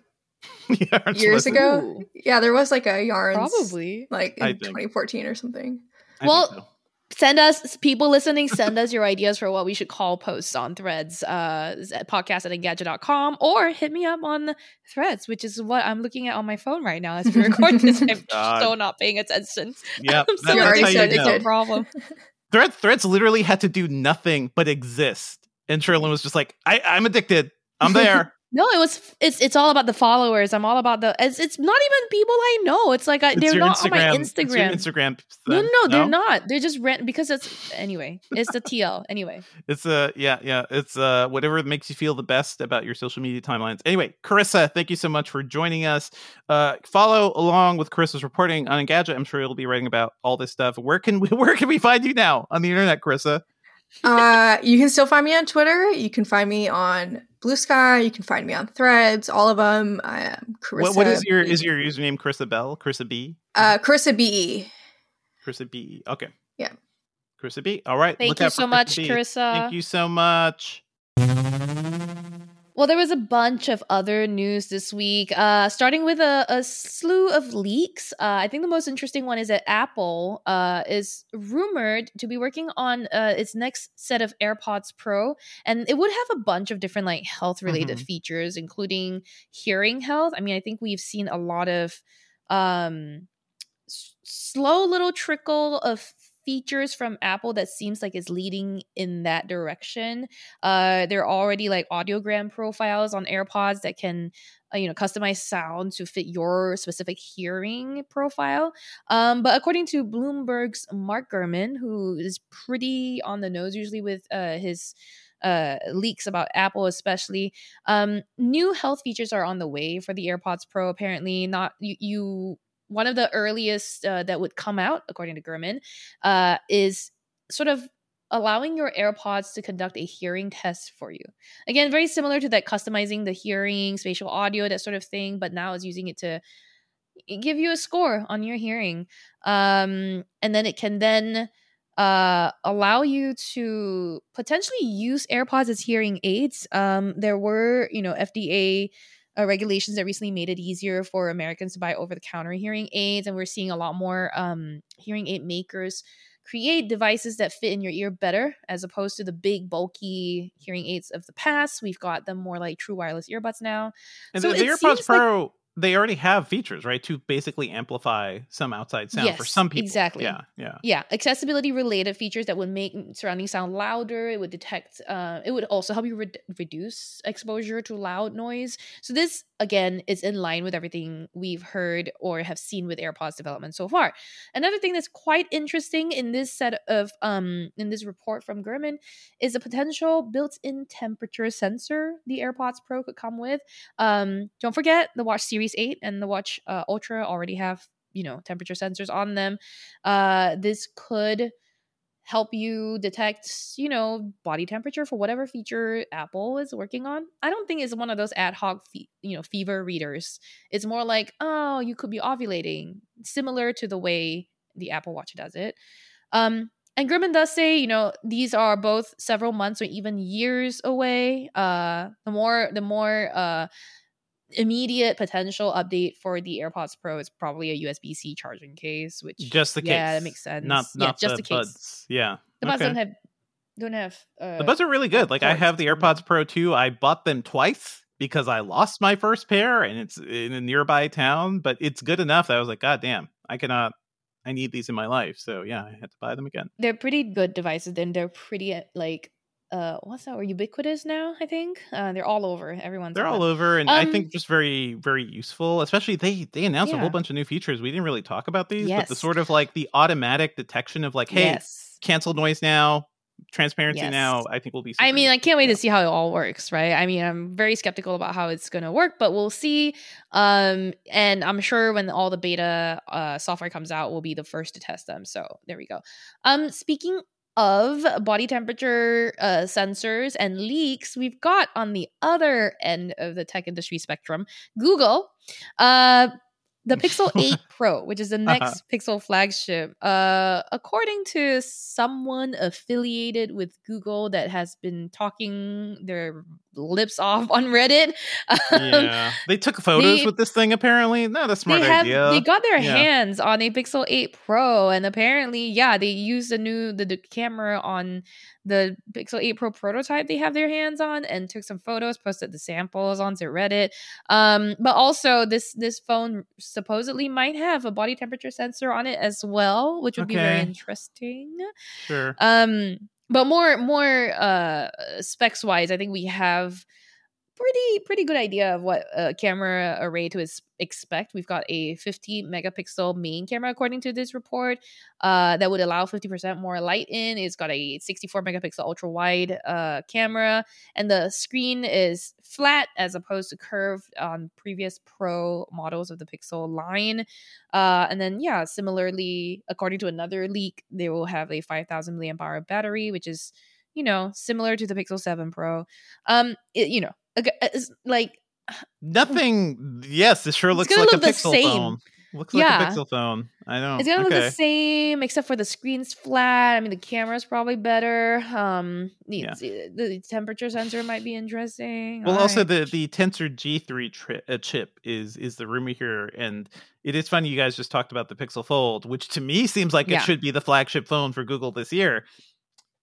years ago? Ooh. Yeah, there was like a Yarns probably like in 2014 or something. well, send us people listening send us your ideas for what we should call posts on threads uh podcast at engadget.com or hit me up on threads which is what i'm looking at on my phone right now as we record this. I'm uh, so not paying attention. Yeah i'm so that's it's a problem. Threads threads literally had to do nothing but exist. And Cherlynn was just like I, i'm addicted. I'm there no, it was it's it's all about the followers. I'm all about the it's, it's not even people I know. It's like I, they're not Instagram, on my Instagram. Instagram. No, no, no, they're not. They're just rent because it's anyway. It's the TL anyway. It's uh yeah yeah. It's uh whatever makes you feel the best about your social media timelines. Anyway, Karissa, thank you so much for joining us. Uh, follow along with Karissa's reporting on Engadget. I'm sure you'll be writing about all this stuff. Where can we where can we find you now on the internet, Karissa? Uh, you can still find me on Twitter. You can find me on Blue Sky. You can find me on Threads. All of them. I am Karissa. What, what is your is your username? Karissa Bell? Karissa B? Uh, Karissa B. Karissa B. Okay. Yeah. Karissa B. All right. Thank Look you out for so much, B. Karissa. Thank you so much. Well, there was a bunch of other news this week, uh, starting with a, a slew of leaks. Uh, I think the most interesting one is that Apple uh, is rumored to be working on uh, its next set of AirPods Pro, and it would have a bunch of different like health related Mhm. features, including hearing health. I mean, I think we've seen a lot of um, s- slow little trickle of features from Apple that seems like it's leading in that direction. Uh, there are already like audiogram profiles on AirPods that can, uh, you know, customize sound to fit your specific hearing profile. Um, but according to Bloomberg's Mark Gurman, who is pretty on the nose usually with uh, his uh, leaks about Apple, especially. Um, new health features are on the way for the AirPods Pro. Apparently, not you. you one of the earliest uh, that would come out, according to Gurman, uh, is sort of allowing your AirPods to conduct a hearing test for you. Again, very similar to that customizing the hearing, spatial audio, that sort of thing, but now it's using it to give you a score on your hearing. Um, and then it can then uh, allow you to potentially use AirPods as hearing aids. Um, there were, you know, FDA uh, regulations that recently made it easier for Americans to buy over the counter hearing aids. And we're seeing a lot more um, hearing aid makers create devices that fit in your ear better as opposed to the big, bulky hearing aids of the past. We've got them more like true wireless earbuds now. And So the, the seems like- Pro, they already have features, right, to basically amplify some outside sound for some people. exactly. Yeah, yeah. Yeah, accessibility related features that would make surrounding sound louder. It would detect. Uh, it would also help you re- reduce exposure to loud noise. So this again is in line with everything we've heard or have seen with AirPods development so far. Another thing that's quite interesting in this set of um in this report from Gurman is a potential built-in temperature sensor the AirPods Pro could come with. Um, don't forget the Watch Series Eight and the Watch uh, Ultra already have you know temperature sensors on them uh, this could help you detect, you know, body temperature for whatever feature Apple is working on. I don't think it's one of those ad hoc, fe- you know, fever readers. It's more like, oh, you could be ovulating, similar to the way the Apple Watch does it. Um, and Gurman does say, you know, these are both several months or even years away. Uh, the more, the more, uh, immediate potential update for the AirPods Pro is probably a USB C charging case, which Just the case. yeah, that makes sense. Not, yeah, not just the, the case. buds. Yeah. The buds okay. don't have don't have uh, The buds are really good. Like I have the AirPods Pro 2. I bought them twice because I lost my first pair and it's in a nearby town, but it's good enough that I was like, God damn, I cannot I need these in my life. So yeah, I had to buy them again. they're pretty good devices. Then they're pretty uh, like uh what's that? Or ubiquitous now? I think uh, they're all over. Everyone's They're all over and I Um, think just very, very useful. Especially they they announced a whole bunch of new features. We didn't really talk about these, but the sort of like the automatic detection of like, hey, yes. cancel noise now, transparency Yes. now, I think will be I mean, I can't wait Yeah. to see how it all works, right? I mean, I'm very skeptical about how it's going to work, but we'll see. Um, and I'm sure when all the beta uh, software comes out, we'll be the first to test them. So there we go. Um, speaking of body temperature uh, sensors and leaks, we've got on the other end of the tech industry spectrum, Google. Uh, the Pixel 8 Pro, which is the next Pixel flagship, uh, according to someone affiliated with Google that has been talking their lips off on Reddit, um, yeah. They took photos they- with this thing apparently. No, that's smart they have idea. they got their Yeah. hands on a Pixel 8 Pro, and apparently, yeah, they used the new the, the camera on the Pixel 8 Pro prototype they have their hands on and took some photos, posted the samples onto Reddit. Um, but also this this phone supposedly might have a body temperature sensor on it as well, which would be very interesting. sure. Um, but more more uh specs wise, I think we have pretty pretty good idea of what a camera array to expect. We've got a 50 megapixel main camera according to this report uh, that would allow 50% more light in. It's got a 64 megapixel ultra wide uh, camera, and the screen is flat as opposed to curved on previous Pro models of the Pixel line. Uh, and then, yeah, similarly, according to another leak, they will have a 5,000 milliamp hour battery, which is you know, similar to the Pixel 7 Pro. Um, it, you know, it's like nothing. Yes, it sure looks like look a Pixel phone. Looks like a Pixel phone. I know. It's gonna okay. look the same, except for the screen's flat. I mean, the camera's probably better. Um, the, yeah. the temperature sensor might be interesting. Well, All also right. the the Tensor G3 tri- uh, chip is is the rumor here, and it is funny you guys just talked about the Pixel Fold, which to me seems like yeah. it should be the flagship phone for Google this year.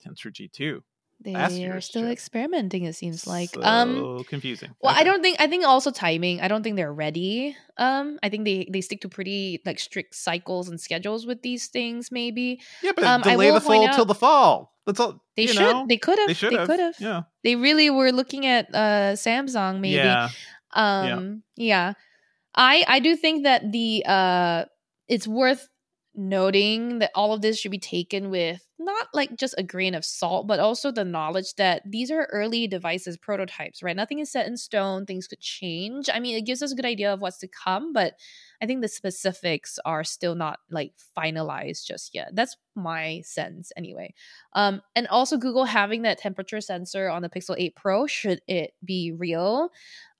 Tensor G2 they are still trip. experimenting. It seems like so um confusing. Well, okay. I don't think. I think also timing. I don't think they're ready. Um, I think they they stick to pretty like strict cycles and schedules with these things. Maybe. Yeah, but um, delay the fall till the fall. That's all. They should. Know? They could have. They should. Could have. Yeah. They really were looking at uh Samsung. Maybe. Yeah. Um. Yeah. yeah. I I do think that the uh it's worth noting that all of this should be taken with not like just a grain of salt, but also the knowledge that these are early devices, prototypes, right? Nothing is set in stone, things could change. I mean, it gives us a good idea of what's to come, but I think the specifics are still not like finalized just yet. That's my sense anyway. Um, and also Google having that temperature sensor on the Pixel 8 Pro, should it be real,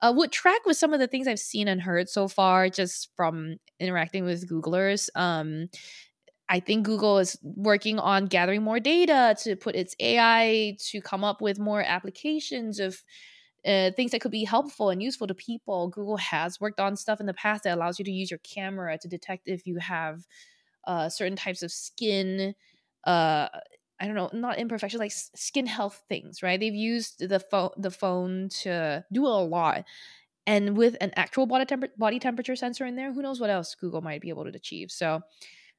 uh, would track with some of the things I've seen and heard so far just from interacting with Googlers. Um, I think Google is working on gathering more data to put its AI to come up with more applications of uh, things that could be helpful and useful to people. Google has worked on stuff in the past that allows you to use your camera to detect if you have uh, certain types of skin. Uh, I don't know, not imperfection, like skin health things, right? They've used the phone the phone to do a lot, and with an actual body temp- body temperature sensor in there, who knows what else Google might be able to achieve. So,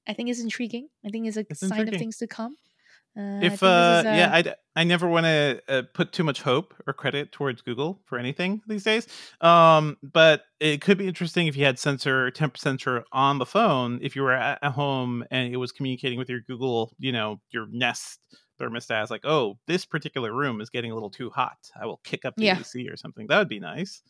I think is intriguing. I think is a it's sign intriguing. of things to come. Uh, if uh, a... yeah, I I never want to uh, put too much hope or credit towards Google for anything these days. Um, but it could be interesting if you had sensor temp sensor on the phone if you were at home and it was communicating with your Google, you know, your Nest thermostat. It's like, oh, this particular room is getting a little too hot. I will kick up the yeah. AC or something. That would be nice.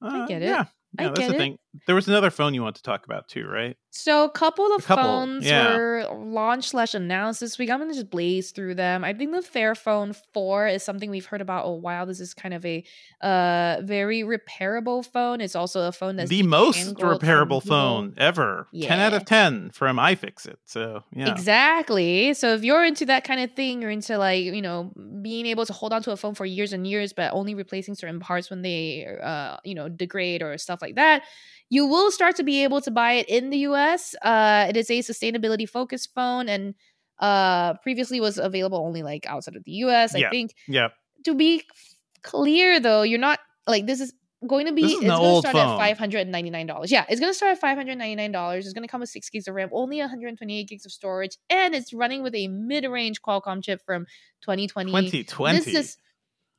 I get it. Yeah, yeah, I that's the it. thing. There was another phone you want to talk about too, right? So a couple of a couple, phones yeah. were launched slash announced this week. I'm gonna just blaze through them. I think the Fairphone 4 is something we've heard about a while. This is kind of a uh very repairable phone. It's also a phone that's the most repairable phone ever. Yeah. 10 out of 10 from iFixit. So yeah. Exactly. So if you're into that kind of thing, you're into like, you know, being able to hold on to a phone for years and years, but only replacing certain parts when they uh, you know, degrade or stuff like that you will start to be able to buy it in the US. Uh, it is a sustainability focused phone and uh, previously was available only like outside of the US. Yeah. I think. Yeah. To be clear though, you're not like this is going to be it's going to start phone. at $599. Yeah, it's going to start at $599. It's going to come with 6 gigs of RAM, only 128 gigs of storage, and it's running with a mid-range Qualcomm chip from 2020. 2020. This is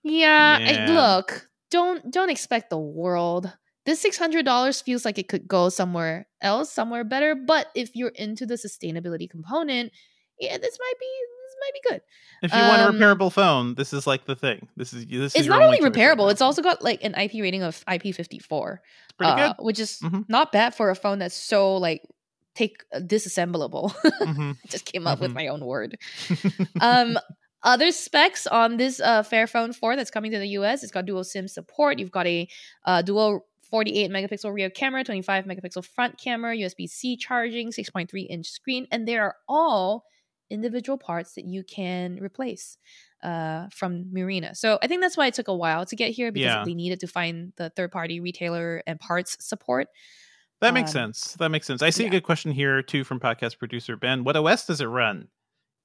Yeah, I, look, don't don't expect the world this $600 feels like it could go somewhere else, somewhere better. But if you're into the sustainability component, yeah, this might be might be good. If you um, want a um, repairable phone, this is like the thing. This is this. It's is not only repairable; it's also got like an IP rating of IP54, uh, which is mm-hmm. not bad for a phone that's so like take uh, disassemblable. Mm-hmm. just came up mm-hmm. with my own word. um, other specs on this uh, Fairphone 4 that's coming to the US, it's got dual SIM support. You've got a uh, dual 48 megapixel rear camera, 25 megapixel front camera, USB C charging, 6.3 inch screen, and they are all individual parts that you can replace uh, from Murena. So I think that's why it took a while to get here because yeah. they needed to find the third party retailer and parts support. That makes um, sense. That makes sense. I see yeah. a good question here too from podcast producer Ben. What OS does it run?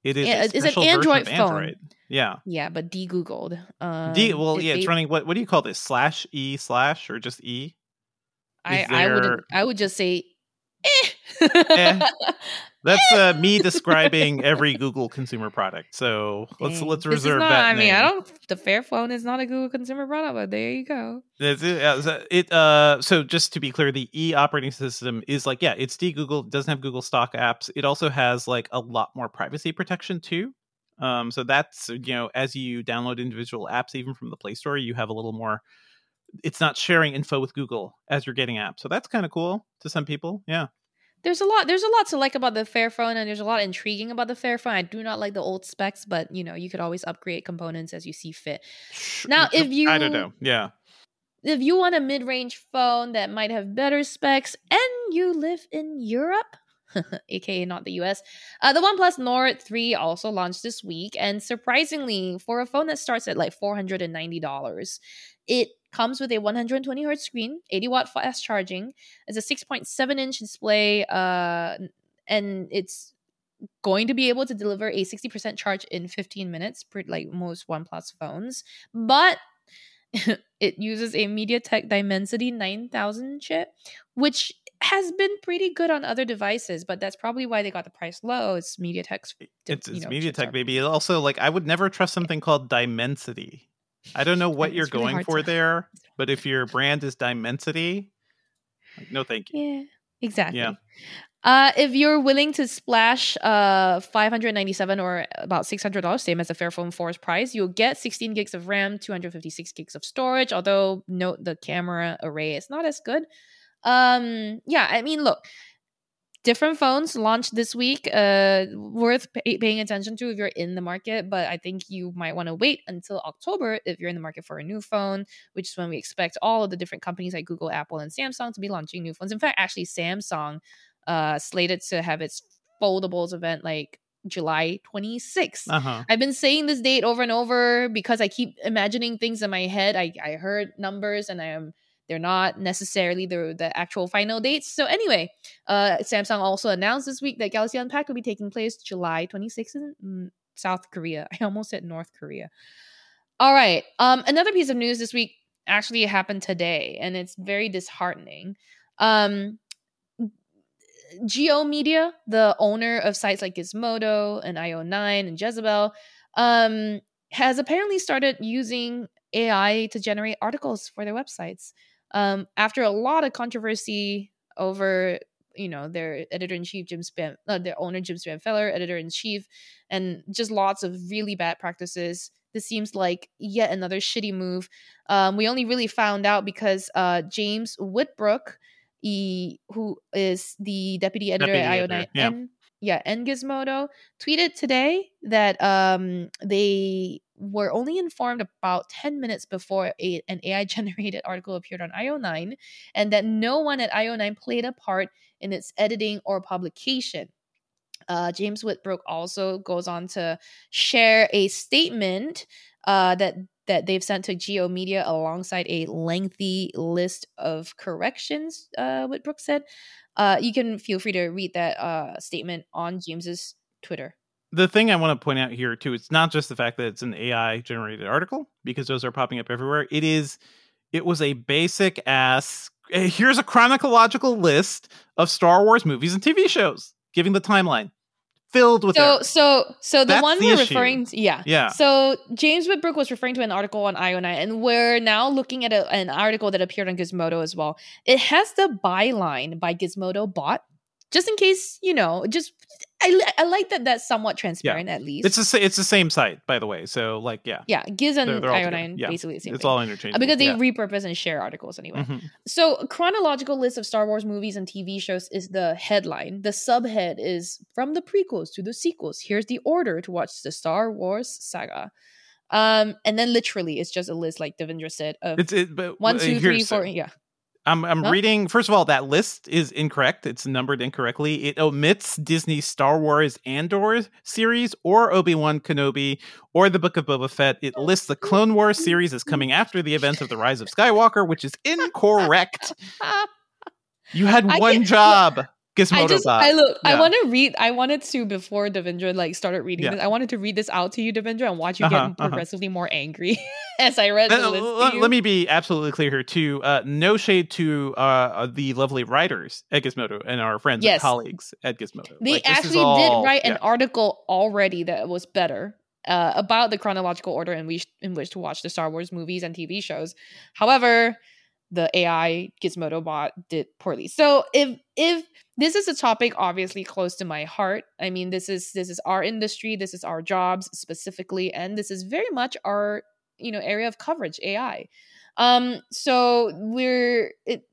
It is. Yeah, it's an Android phone. Android. Yeah. Yeah, but de-googled. Um, D. Well, yeah, it's running. What What do you call this? Slash e slash or just e? I there... I would I would just say, eh. eh. That's uh, me describing every Google consumer product. So let's Dang. let's reserve not, that. I name. mean, I don't. The Fairphone is not a Google consumer product, but there you go. It, it uh, so just to be clear, the E operating system is like yeah, it's de Google. Doesn't have Google stock apps. It also has like a lot more privacy protection too. Um, so that's you know as you download individual apps, even from the Play Store, you have a little more it's not sharing info with Google as you're getting apps. So that's kind of cool to some people. Yeah. There's a lot there's a lot to like about the Fairphone and there's a lot intriguing about the Fairphone. I do not like the old specs, but you know, you could always upgrade components as you see fit. Now, if you I don't know. Yeah. If you want a mid-range phone that might have better specs and you live in Europe, aka not the US. Uh, the OnePlus Nord 3 also launched this week, and surprisingly, for a phone that starts at like $490, it comes with a 120 hertz screen, 80 watt fast charging, it's a 6.7 inch display, uh, and it's going to be able to deliver a 60% charge in 15 minutes, like most OnePlus phones. But it uses a MediaTek Dimensity 9000 chip, which has been pretty good on other devices, but that's probably why they got the price low. It's MediaTek's. It's, it's know, MediaTek, baby. Also, like I would never trust something called Dimensity. I don't know what you're really going for to... there, but if your brand is Dimensity, like, no, thank you. Yeah, exactly. Yeah. Uh, if you're willing to splash uh 597 or about 600 dollars, same as the Fairphone 4's price, you'll get 16 gigs of RAM, 256 gigs of storage. Although note the camera array is not as good. Um, yeah, I mean, look, different phones launched this week. Uh, worth pay- paying attention to if you're in the market, but I think you might want to wait until October if you're in the market for a new phone, which is when we expect all of the different companies like Google, Apple, and Samsung to be launching new phones. In fact, actually, Samsung uh, slated to have its foldables event like July 26th. Uh-huh. I've been saying this date over and over because I keep imagining things in my head. I, I heard numbers and I am they're not necessarily the the actual final dates. So anyway, uh, Samsung also announced this week that Galaxy Unpacked will be taking place July 26th in mm, South Korea. I almost said North Korea. All right. Um, another piece of news this week actually happened today, and it's very disheartening. Um, G/O Media, the owner of sites like Gizmodo and IO9 and Jezebel, um, has apparently started using AI to generate articles for their websites. Um, after a lot of controversy over, you know, their editor in chief Jim Span, uh, their owner Jim Spanfeller, editor in chief, and just lots of really bad practices. This seems like yet another shitty move. Um, we only really found out because uh, James Whitbrook E, who is the deputy editor deputy at IO9 yeah. and yeah, and Gizmodo tweeted today that um they were only informed about 10 minutes before a, an AI generated article appeared on IO9 and that no one at IO9 played a part in its editing or publication. Uh, James Whitbrook also goes on to share a statement uh, that that they've sent to G/O Media alongside a lengthy list of corrections, uh, what Brooks said. Uh, you can feel free to read that uh, statement on James's Twitter. The thing I want to point out here, too, it's not just the fact that it's an AI generated article, because those are popping up everywhere. It is, it was a basic ass, here's a chronological list of Star Wars movies and TV shows, giving the timeline. Filled with so so so the That's one the we're issue. referring to yeah. Yeah. So james whitbrook was referring to an article on io9 and we're now looking at a, an article that appeared on gizmodo as well. It has the byline by gizmodo bot just in case you know just I, I like that that's somewhat transparent yeah. at least it's a, it's the same site by the way so like yeah yeah giz and they're, they're io9 yeah. basically the same it's thing. all interchangeable because they yeah. repurpose and share articles anyway mm-hmm. so chronological list of star wars movies and tv shows is the headline the subhead is from the prequels to the sequels here's the order to watch the star wars saga um and then literally it's just a list like devindra said of it's it, but, one two three four yeah I'm I'm huh? reading. First of all, that list is incorrect. It's numbered incorrectly. It omits Disney's Star Wars Andor series or Obi Wan Kenobi or the Book of Boba Fett. It lists the Clone Wars series as coming after the events of the Rise of Skywalker, which is incorrect. You had one job. Gizmodo I just, I look, yeah. I want to read. I wanted to before Devindra like started reading yeah. this. I wanted to read this out to you, Devindra, and watch you uh-huh, get uh-huh. progressively uh-huh. more angry as I read the list. Let, let me be absolutely clear here too. Uh, no shade to uh, uh, the lovely writers at Gizmodo and our friends yes. and colleagues at Gizmodo. They like, actually all, did write yeah. an article already that was better. Uh, about the chronological order in which in which to watch the Star Wars movies and TV shows. However, the AI Gizmodo bot did poorly. So if if this is a topic obviously close to my heart. I mean, this is this is our industry, this is our jobs specifically, and this is very much our you know area of coverage, AI. Um, so we're it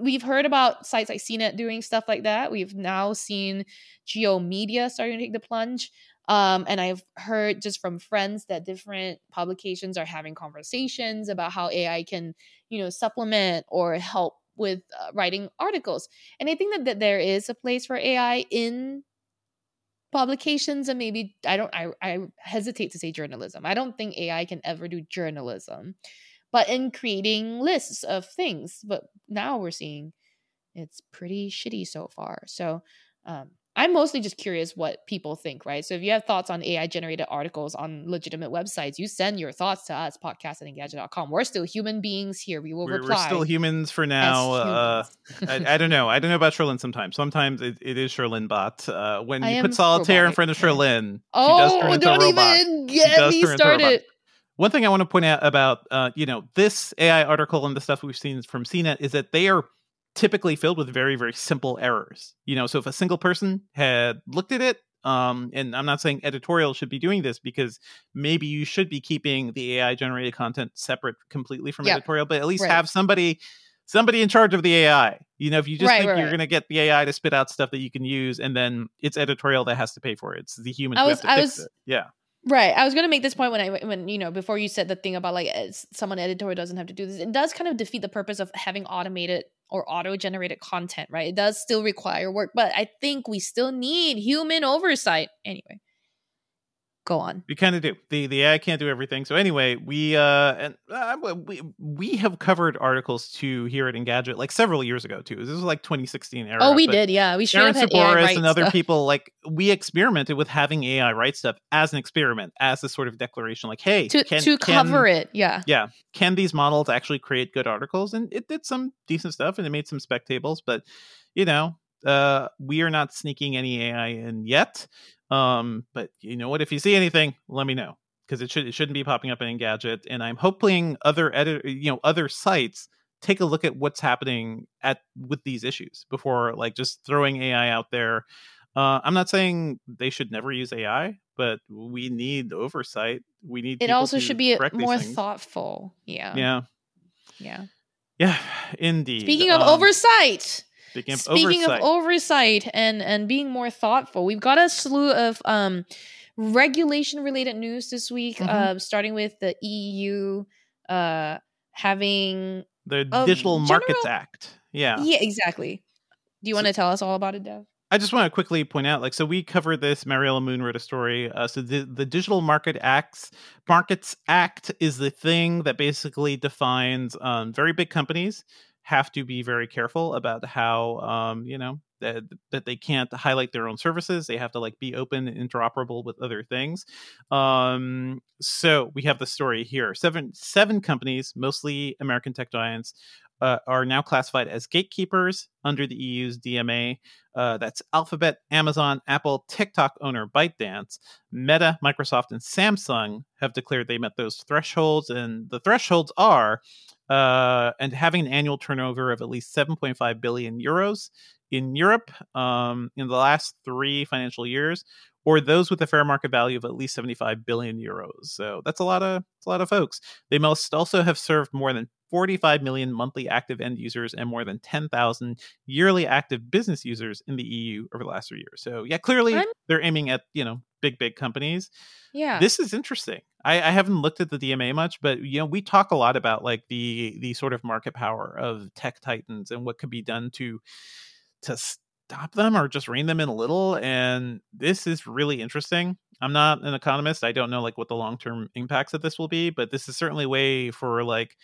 we've heard about sites like CNET doing stuff like that. We've now seen G/O Media starting to take the plunge. Um, and I've heard just from friends that different publications are having conversations about how AI can, you know, supplement or help with uh, writing articles. And I think that, that there is a place for AI in publications and maybe I don't I, I hesitate to say journalism. I don't think AI can ever do journalism. But in creating lists of things, but now we're seeing it's pretty shitty so far. So um, I'm mostly just curious what people think, right? So if you have thoughts on AI generated articles on legitimate websites, you send your thoughts to us, podcast at engadget.com. We're still human beings here. We will we're, reply. We're still humans for now. Uh, I, I, don't know. I don't know about Cherlynn sometimes. Sometimes it, it is Cherlynn bot. Uh, when you put solitaire in front of Cherlynn, oh, don't even get me started. One thing I want to point out about, uh, you know, this AI article and the stuff we've seen from CNET is that they are typically filled with very very simple errors you know so if a single person had looked at it um and i'm not saying editorial should be doing this because maybe you should be keeping the ai generated content separate completely from editorial but at least right. have somebody somebody in charge of the ai you know if you just right, think right, you're going to get the ai to spit out stuff that you can use and then it's editorial that has to pay for it it's the human I was, I was, it. yeah Right. I was going to make this point when I when you know before you said the thing about like someone editorial doesn't have to do this. It does kind of defeat the purpose of having automated or auto generated content, right? It does still require work, but I think we still need human oversight. Anyway, go on. We kind of do. The the AI can't do everything. So anyway, we uh and uh, we we have covered articles too here at Engadget like several years ago too. This was like 2016 era. Oh, we did. Yeah, we should Aaron have Souppouris and other people like we experimented with having AI write stuff as an experiment, as a sort of declaration, like, hey, to can, to cover can, it. Yeah, yeah. Can these models actually create good articles? And it did some decent stuff, and it made some spec tables, but you know. Uh, we are not sneaking any AI in yet. Um, but you know what? If you see anything, let me know because it should it shouldn't be popping up in Engadget. And I'm hoping other edit you know other sites take a look at what's happening at with these issues before like just throwing AI out there. Uh, I'm not saying they should never use AI, but we need oversight. We need it also should be more thoughtful. Yeah. Yeah. Yeah. Yeah. Indeed. Speaking of um, oversight. Speaking of Speaking oversight. of oversight and and being more thoughtful, we've got a slew of um, regulation related news this week. Mm-hmm. Uh, starting with the EU uh, having the Digital general... Markets Act. Yeah. Yeah. Exactly. Do you so, want to tell us all about it, Dev? I just want to quickly point out, like, so we covered this. Mariella Moon wrote a story. Uh, so the the Digital Market Acts Markets Act is the thing that basically defines um, very big companies have to be very careful about how um, you know that that they can't highlight their own services. They have to like be open and interoperable with other things. Um, so we have the story here. Seven seven companies, mostly American tech giants, uh, are now classified as gatekeepers under the EU's DMA. Uh, that's Alphabet, Amazon, Apple, TikTok owner ByteDance, Meta, Microsoft, and Samsung have declared they met those thresholds. And the thresholds are uh, and having an annual turnover of at least 7.5 billion euros in Europe um, in the last three financial years, or those with a fair market value of at least 75 billion euros. So that's a lot of a lot of folks. They must also have served more than 45 million monthly active end users and more than 10,000 yearly active business users in the EU over the last three years. So yeah, clearly I'm... they're aiming at you know big big companies. Yeah, this is interesting. I, I haven't looked at the DMA much, but you know we talk a lot about like the the sort of market power of tech titans and what could be done to to stop them or just rein them in a little. And this is really interesting. I'm not an economist. I don't know like what the long term impacts of this will be, but this is certainly a way for like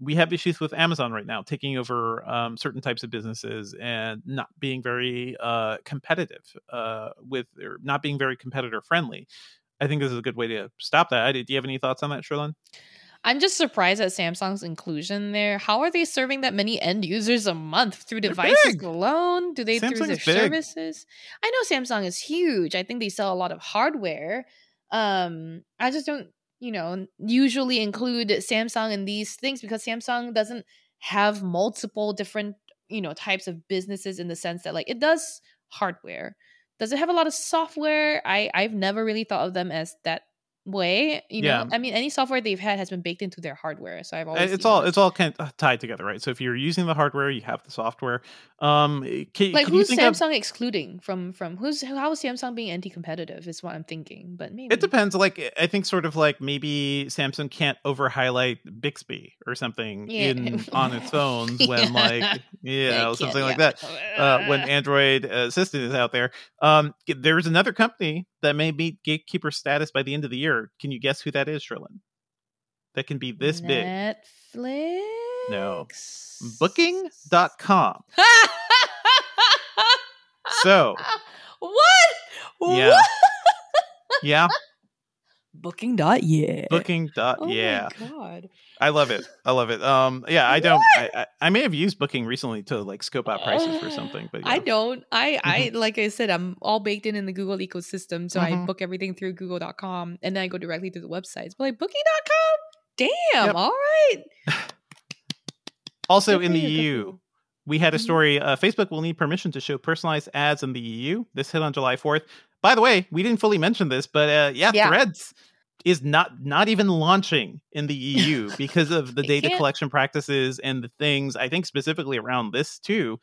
we have issues with Amazon right now taking over um, certain types of businesses and not being very uh, competitive uh, with or not being very competitor friendly. I think this is a good way to stop that. Do you have any thoughts on that, Cherlynn? I'm just surprised at Samsung's inclusion there. How are they serving that many end users a month through devices alone? Do they Samsung through their services? I know Samsung is huge. I think they sell a lot of hardware. Um, I just don't, you know, usually include Samsung in these things because Samsung doesn't have multiple different, you know, types of businesses in the sense that like it does hardware. Does it have a lot of software? I I've never really thought of them as that way. You Yeah. know, I mean, any software they've had has been baked into their hardware. So I've always it's all that. it's all kind of tied together, right? So if you're using the hardware, you have the software. Um, can, like can you who's think of- Samsung excluding from from who's how is Samsung being anti-competitive is what I'm thinking. But maybe It depends. Like I think, sort of like maybe Samsung can't over highlight Bixby or something Yeah. in on its phones when Yeah. like yeah something like that. Uh, when Android Assistant is out there, um, there's another company that may meet gatekeeper status by the end of the year. Can you guess who that is, Cherlynn? That can be this big. Netflix. No. Booking.com. So what? Yeah. What? yeah, Booking dot yeah. Booking. Dot, Oh yeah. my god. I love it. I love it. Um, yeah, I don't. I, I, I may have used Booking recently to like scope out prices for something, but I don't. I I like I said, I'm all baked in in the Google ecosystem, so I Mhm. book everything through Google.com, and then I go directly to the websites. But like Booking.com, damn, Yep. all right. Also in the you, good for EU, we had a Mhm. story. Uh, Facebook will need permission to show personalized ads in the EU. This hit on July fourth. By the way, we didn't fully mention this, but uh, yeah, Yeah. Threads is not not even launching in the EU because of the data can't- collection practices and the things. I think specifically around this too.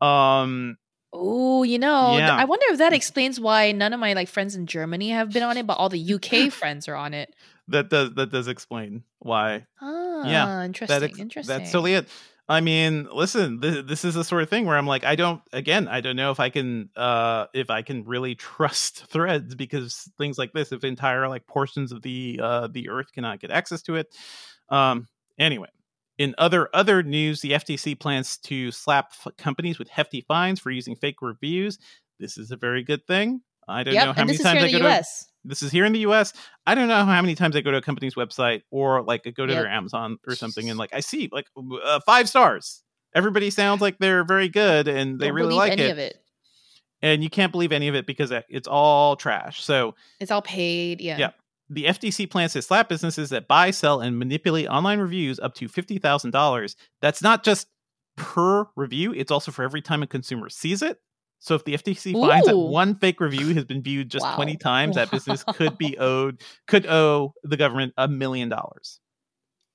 Um, Oh, you know, th- Yeah. I wonder if that explains why none of my like friends in Germany have been on it, but all the UK friends are on it. that does that does explain why Ah, yeah, interesting. that ex- interesting. that's totally it. I mean, listen, th- this is the sort of thing where I'm like, I don't. Again, I don't know if I can, uh, if I can really trust Threads because things like this, if entire like portions of the uh the Earth cannot get access to it. Um. Anyway, in other other news, the FTC plans to slap f- companies with hefty fines for using fake reviews. This is a very good thing. I don't Yep, know how many times I go the to US. This is here in the US. I don't know how many times I go to a company's website or like go to Yep. their Amazon or something and like I see like uh, five stars. Everybody sounds like they're very good and they Don't really like any it. of it. And you can't believe any of it because it's all trash. So It's all paid. Yeah. Yeah. the FTC plans to slap businesses that buy, sell, and manipulate online reviews up to fifty thousand dollars. That's not just per review; it's also for every time a consumer sees it. So if the FTC finds that one fake review has been viewed just Wow. twenty times, that business could be owed could owe the government a million dollars.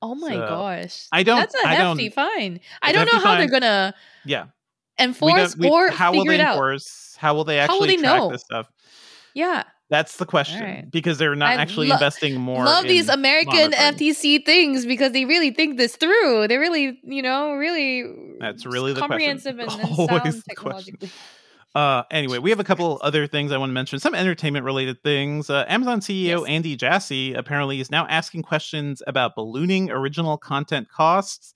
Oh my So, gosh. I don't- That's a I don't- hefty fine. I don't know how fine. they're gonna Yeah, enforce we, or how will they it out. How will they How will actually they track know? this stuff? Yeah. That's the question Alright. because they're not I actually lo- investing more. I love these American monitoring. FTC things because they really think this through. They really, you know, really That's really the question. comprehensive and, and Always sound question. Uh, anyway, we have a couple other things I want to mention. Some entertainment related things. Uh, Amazon CEO Yes. Andy Jassy apparently is now asking questions about ballooning original content costs.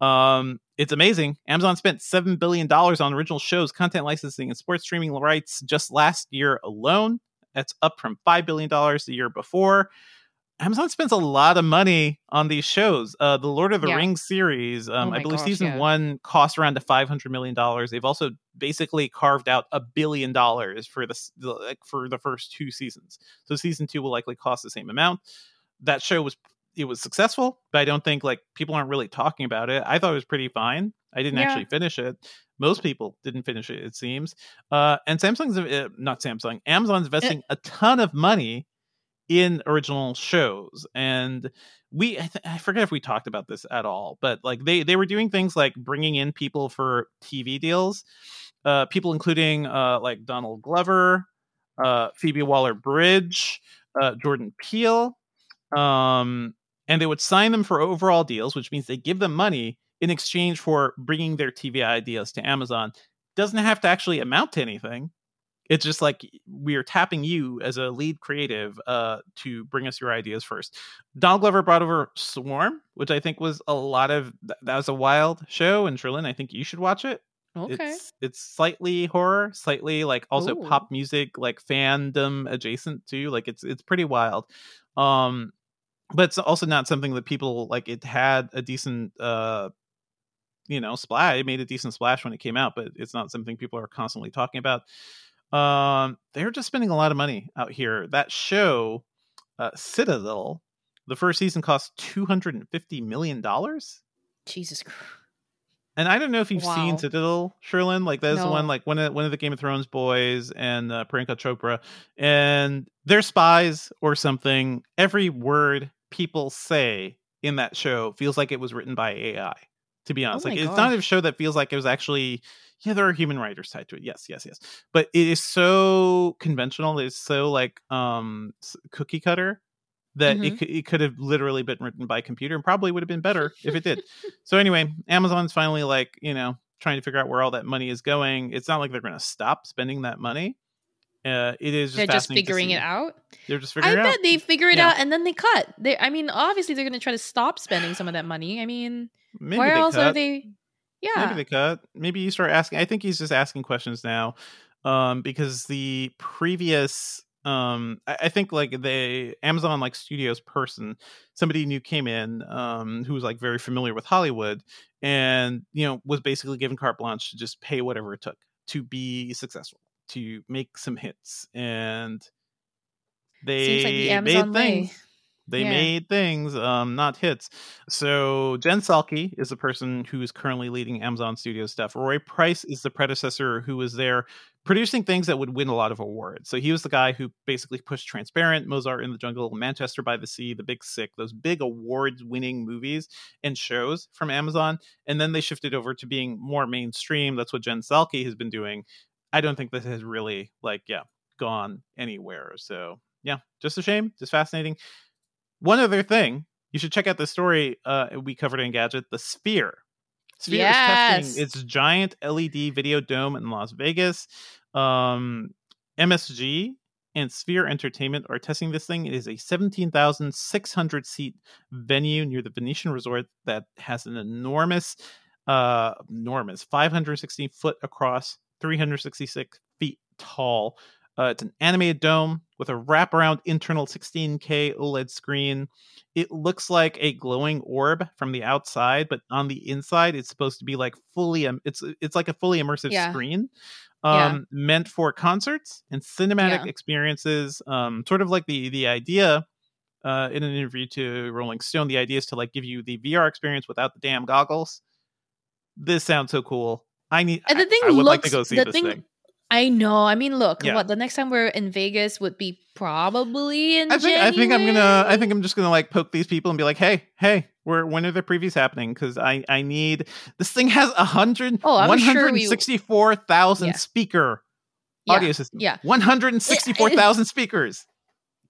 Um, it's amazing. Amazon spent seven billion dollars on original shows, content licensing, and sports streaming rights just last year alone. That's up from five billion dollars the year before. Amazon spends a lot of money on these shows. Uh, the Lord of the Yeah. Rings series, um, Oh I believe gosh, season yeah. one cost around to five hundred million dollars. They've also basically carved out a billion dollars for the, the like for the first two seasons. So season two will likely cost the same amount. That show was it was successful, but I don't think like people aren't really talking about it. I thought it was pretty fine. I didn't Yeah. actually finish it. Most people didn't finish it, it seems. Uh, and Samsung's uh, not Samsung. Amazon's investing a ton of money in original shows and we I, th- I forget if we talked about this at all but like they they were doing things like bringing in people for tv deals uh people including uh like donald glover uh phoebe waller bridge uh jordan peele um and they would sign them for overall deals which means they give them money in exchange for bringing their tv ideas to amazon. Doesn't have to actually amount to anything it's just like we are tapping you as a lead creative uh, to bring us your ideas first. Donald Glover brought over Swarm, which I think was a lot of that was a wild show. And Cherlynn, I think you should watch it. Okay. It's it's slightly horror, slightly like also Ooh. pop music, like fandom adjacent too. Like it's it's pretty wild. Um, but it's also not something that people like. It had a decent uh you know splash it made a decent splash when it came out but it's not something people are constantly talking about um they're just spending a lot of money out here that show uh citadel the first season cost 250 million dollars Jesus Christ. and I don't know if you've Wow. seen Citadel, Cherlynn. Like that's the one, like one of one of the Game of Thrones boys and uh, Priyanka Chopra, and they're spies or something. Every word people say in that show feels like it was written by AI. To be honest, Oh like it's not a show that feels like it was actually. Yeah, there are human writers tied to it. Yes, yes, yes. But it is so conventional. It's so like um cookie cutter that Mm-hmm. it, could, it could have literally been written by a computer and probably would have been better if it did. So anyway, Amazon's finally like, you know, trying to figure out where all that money is going. It's not like they're going to stop spending that money. Uh, it is just They're just figuring it out. They're just I figuring it bet out. they figure it Yeah. out and then they cut. They, I mean, obviously they're going to try to stop spending some of that money. I mean, Maybe where else cut. are they? Yeah, Maybe they cut. Maybe you start asking. I think he's just asking questions now, um, because the previous, um, I, I think like the Amazon like studios person, somebody new came in, um, who was like very familiar with Hollywood, and you know was basically given carte blanche to just pay whatever it took to be successful, to make some hits, and they seems like the made Amazon way. They Yeah. made things, um, not hits. So Jen Salke is the person who is currently leading Amazon Studios stuff. Roy Price is the predecessor who was there producing things that would win a lot of awards. So he was the guy who basically pushed Transparent, Mozart in the Jungle, Manchester by the Sea, The Big Sick, those big award-winning movies and shows from Amazon. And then they shifted over to being more mainstream. That's what Jen Salke has been doing. I don't think this has really like yeah gone anywhere. So yeah, just a shame. Just fascinating. One other thing, you should check out the story uh, we covered Engadget, the Sphere. Sphere Yes. is testing its giant LED video dome in Las Vegas. Um, MSG and Sphere Entertainment are testing this thing. It is a 17,600 seat venue near the Venetian Resort that has an enormous, uh, enormous 516 foot across, 366 feet tall. Uh, it's an animated dome with a wraparound internal 16K OLED screen. It looks like a glowing orb from the outside, but on the inside, it's supposed to be like fully. It's it's like a fully immersive Yeah. screen, Yeah. um, meant for concerts and cinematic Yeah. experiences. Um, sort of like the the idea. Uh, in an interview to Rolling Stone, the idea is to like give you the VR experience without the damn goggles. This sounds so cool. I need. And the I- thing I, would looks like to go see the this thing, thing. I know. I mean, look, Yeah. what the next time we're in Vegas would be probably in I think I think I'm gonna I think I'm just gonna like poke these people and be like, hey, hey, where when are the previews happening? Because I I need this thing has a hundred Oh, I'm one sure we- sixty four thousand Yeah. speaker Yeah, audio system. yeah. one hundred sixty four thousand speakers.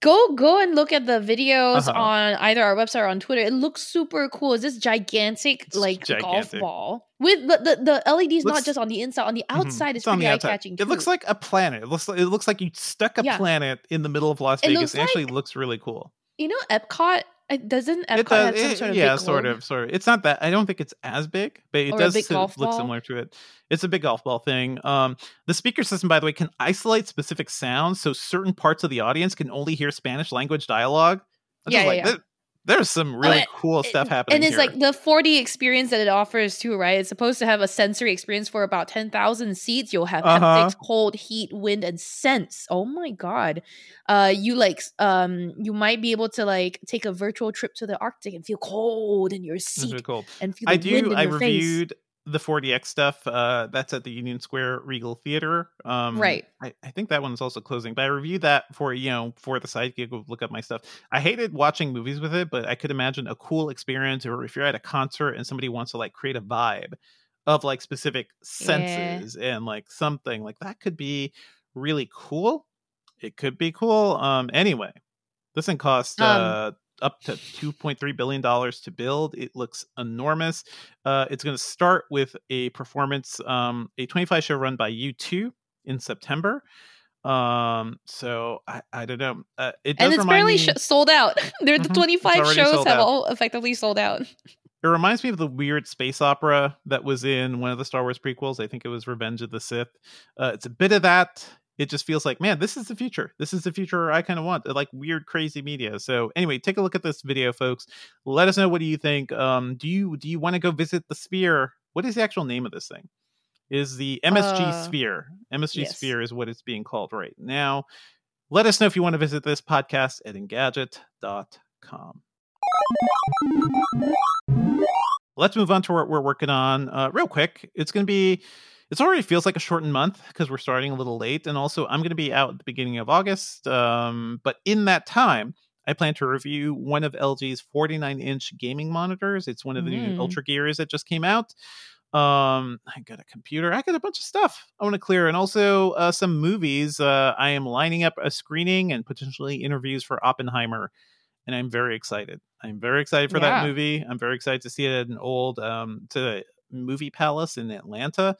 Go go and look at the videos Uh-huh. on either our website or on Twitter. It looks super cool. It's this gigantic It's like golf ball with the the, the LEDs Looks- not just on the inside, on the Mhm. outside. It's It's pretty eye catching. It looks like a planet. It looks like it looks like you stuck a Yeah. planet in the middle of Las It Vegas. looks It actually like- looks really cool. you know Epcot. It doesn't Epcot It does, have some it- sort of yeah, sort globe? of, sort of. It's not that. I don't think it's as big, but it Or does look ball? similar to it. It's a big golf ball thing. Um, the speaker system, by the way, can isolate specific sounds, so certain parts of the audience can only hear Spanish language dialogue. Yeah, yeah, like, yeah. "There- there's some really it- cool stuff happening And it's here. like the 4D experience that it offers too, right? It's supposed to have a sensory experience for about 10,000 seats. You'll have Uh-huh. haptics, cold, heat, wind, and sense. Oh my god. Uh you like um you might be able to like take a virtual trip to the Arctic and feel cold in your seat and feel the I wind do. in I your face. The 4DX stuff. Uh, that's at the Union Square Regal Theater. Um, Right. I, I think that one's also closing, but I reviewed that for you know for the side gig. Of look up my stuff. I hated watching movies with it, but I could imagine a cool experience, or if you're at a concert and somebody wants to like create a vibe of like specific senses and like something like that could be really cool. It could be cool. Um. Anyway, this thing cost Um, uh up to 2.3 billion dollars to build it looks enormous uh it's going to start with a performance um a 25 show run by u2 in september um so i i don't know uh, it does And it's barely me, sh- sold out. There, the Mhm. 25 shows have out. all effectively sold out. it reminds me of the weird space opera that was in one of the star wars prequels i think it was revenge of the sith uh it's a bit of that it just feels like man this is the future. This is the future i kind of want like weird crazy media. So anyway take a look at this video folks. Let us know what do you think um do you do you want to go visit the sphere? What is the actual name of this thing? Is the msg Uh, sphere. Msg yes. sphere is what it's being called right now. Let us know if you want to visit this podcast at engadget.com let's move on to what we're working on uh, real quick. It's going to be, it already feels like a shortened month because we're starting a little late. And also, I'm going to be out at the beginning of August. Um, but in that time, I plan to review one of LG's 49 inch gaming monitors. It's one of the mm. new Ultra Gears that just came out. Um, I got a computer. I got a bunch of stuff I want to clear, and also uh, some movies. Uh, I am lining up a screening and potentially interviews for Oppenheimer, and I'm very excited. I'm very excited for yeah. that movie. I'm very excited to see it at an old um, to movie palace in Atlanta.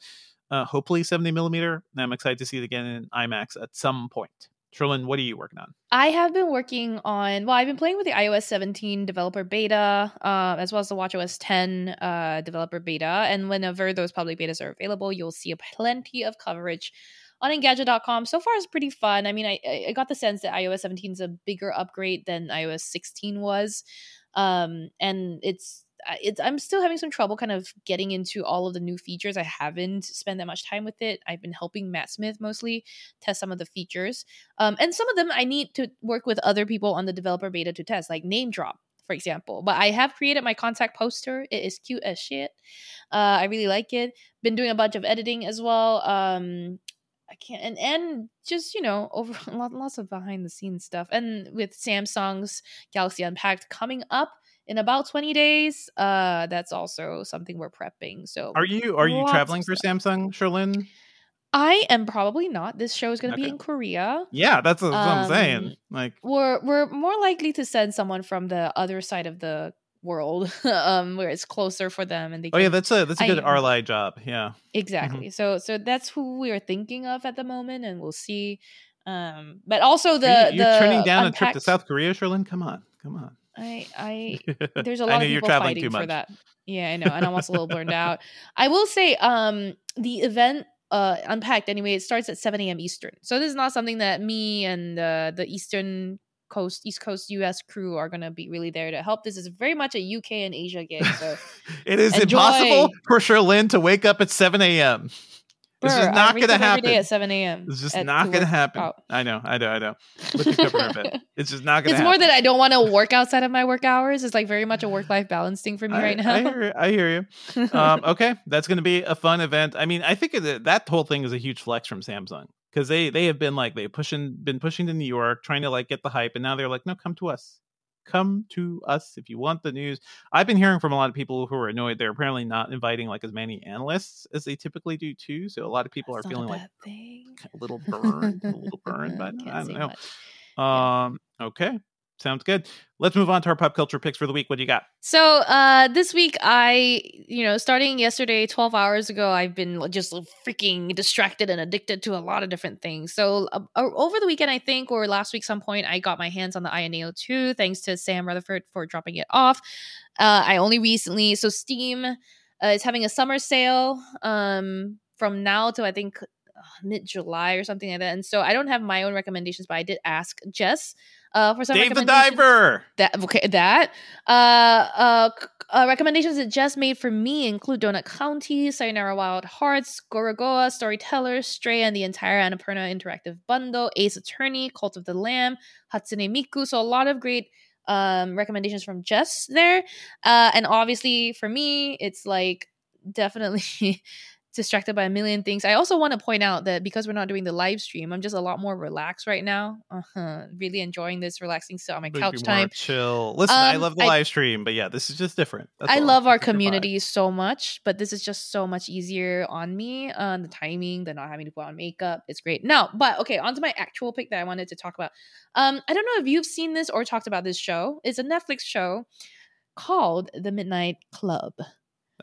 Uh, hopefully 70 millimeter. I'm excited to see it again in IMAX at some point. Cherlynn, what are you working on? I have been working on, well, I've been playing with the iOS 17 developer beta, uh, as well as the WatchOS 10 uh, developer beta. And whenever those public betas are available, you'll see plenty of coverage on Engadget.com. So far, it's pretty fun. I mean, I, I got the sense that iOS 17 is a bigger upgrade than iOS 16 was. Um, and it's it's I'm still having some trouble kind of getting into all of the new features. I haven't spent that much time with it. I've been helping Matt Smith mostly test some of the features, um, and some of them I need to work with other people on the developer beta to test, like name drop, for example. But I have created my contact poster. It is cute as shit. Uh, I really like it. Been doing a bunch of editing as well. Um, I can't and and just you know over lots of behind the scenes stuff and with Samsung's Galaxy Unpacked coming up in about 20 days. Uh, that's also something we're prepping. So are you are you traveling for Samsung, Cherlynn? I am probably not. This show is going to okay. be in Korea. Yeah, that's what, um, I'm saying. Um, like we're we're more likely to send someone from the other side of the world um where it's closer for them and they can, oh yeah that's a that's a good I, RLI job yeah mm-hmm. exactly mm-hmm. so so that's who we are thinking of at the moment and we'll see um but also the you, are turning down unpacked... a trip to south korea Cherlynn come on come on I I there's a lot of people fighting for that. Yeah, I know, and I'm also a little burned out. I will say, um, the event uh unpacked anyway. It starts at 7 a.m. Eastern, so this is not something that me and uh, the Eastern Coast, East Coast US crew are going to be really there to help. This is very much a UK and Asia gig. So it is enjoy. impossible for Cherlynn to wake up at 7 a.m. This is not going to happen. Every day at 7 a.m. It's just not going to happen. Out. I know, I know, I know. Look at cover of it. It's just not going to It's more that I don't want to work outside of my work hours. It's like very much a work life balance thing for me I, right now. I hear, I hear you. um, okay, that's going to be a fun event. I mean, I think that, that whole thing is a huge flex from Samsung because they they have been like they pushing been pushing to New York, trying to like get the hype, and now they're like, no, come to us come to us if you want the news. I've been hearing from a lot of people who are annoyed they're apparently not inviting like as many analysts as they typically do too. So a lot of people That's are feeling like thing. a little burned, a little burned, but I don't know. Um, okay. Sounds good. Let's move on to our pop culture picks for the week. What do you got? So, uh, this week, I, you know, starting yesterday, 12 hours ago, I've been just freaking distracted and addicted to a lot of different things. So, uh, over the weekend, I think, or last week, some point, I got my hands on the Aya 2, thanks to Sam Rutherford for dropping it off. Uh, I only recently, so Steam uh, is having a summer sale um, from now to I think uh, mid July or something like that. And so I don't have my own recommendations, but I did ask Jess uh, for some Dave the Diver. That okay, that uh, uh, uh, recommendations that Jess made for me include Donut County, Sayonara Wild Hearts, Gorogoa, Storyteller, Stray, and the entire Annapurna Interactive Bundle, Ace Attorney, Cult of the Lamb, Hatsune Miku. So a lot of great um, recommendations from Jess there, uh, and obviously for me, it's like definitely distracted by a million things. I also want to point out that because we're not doing the live stream, I'm just a lot more relaxed right now. Uh-huh. Really enjoying this relaxing sit on my couch time. Chill. Listen, um, I love the I, live stream, but yeah, this is just different. That's I love our community so much, but this is just so much easier on me. Uh, the timing, the not having to put on makeup, it's great. No, but okay, on to my actual pick that I wanted to talk about. Um, I don't know if you've seen this or talked about this show. It's a Netflix show called The Midnight Club.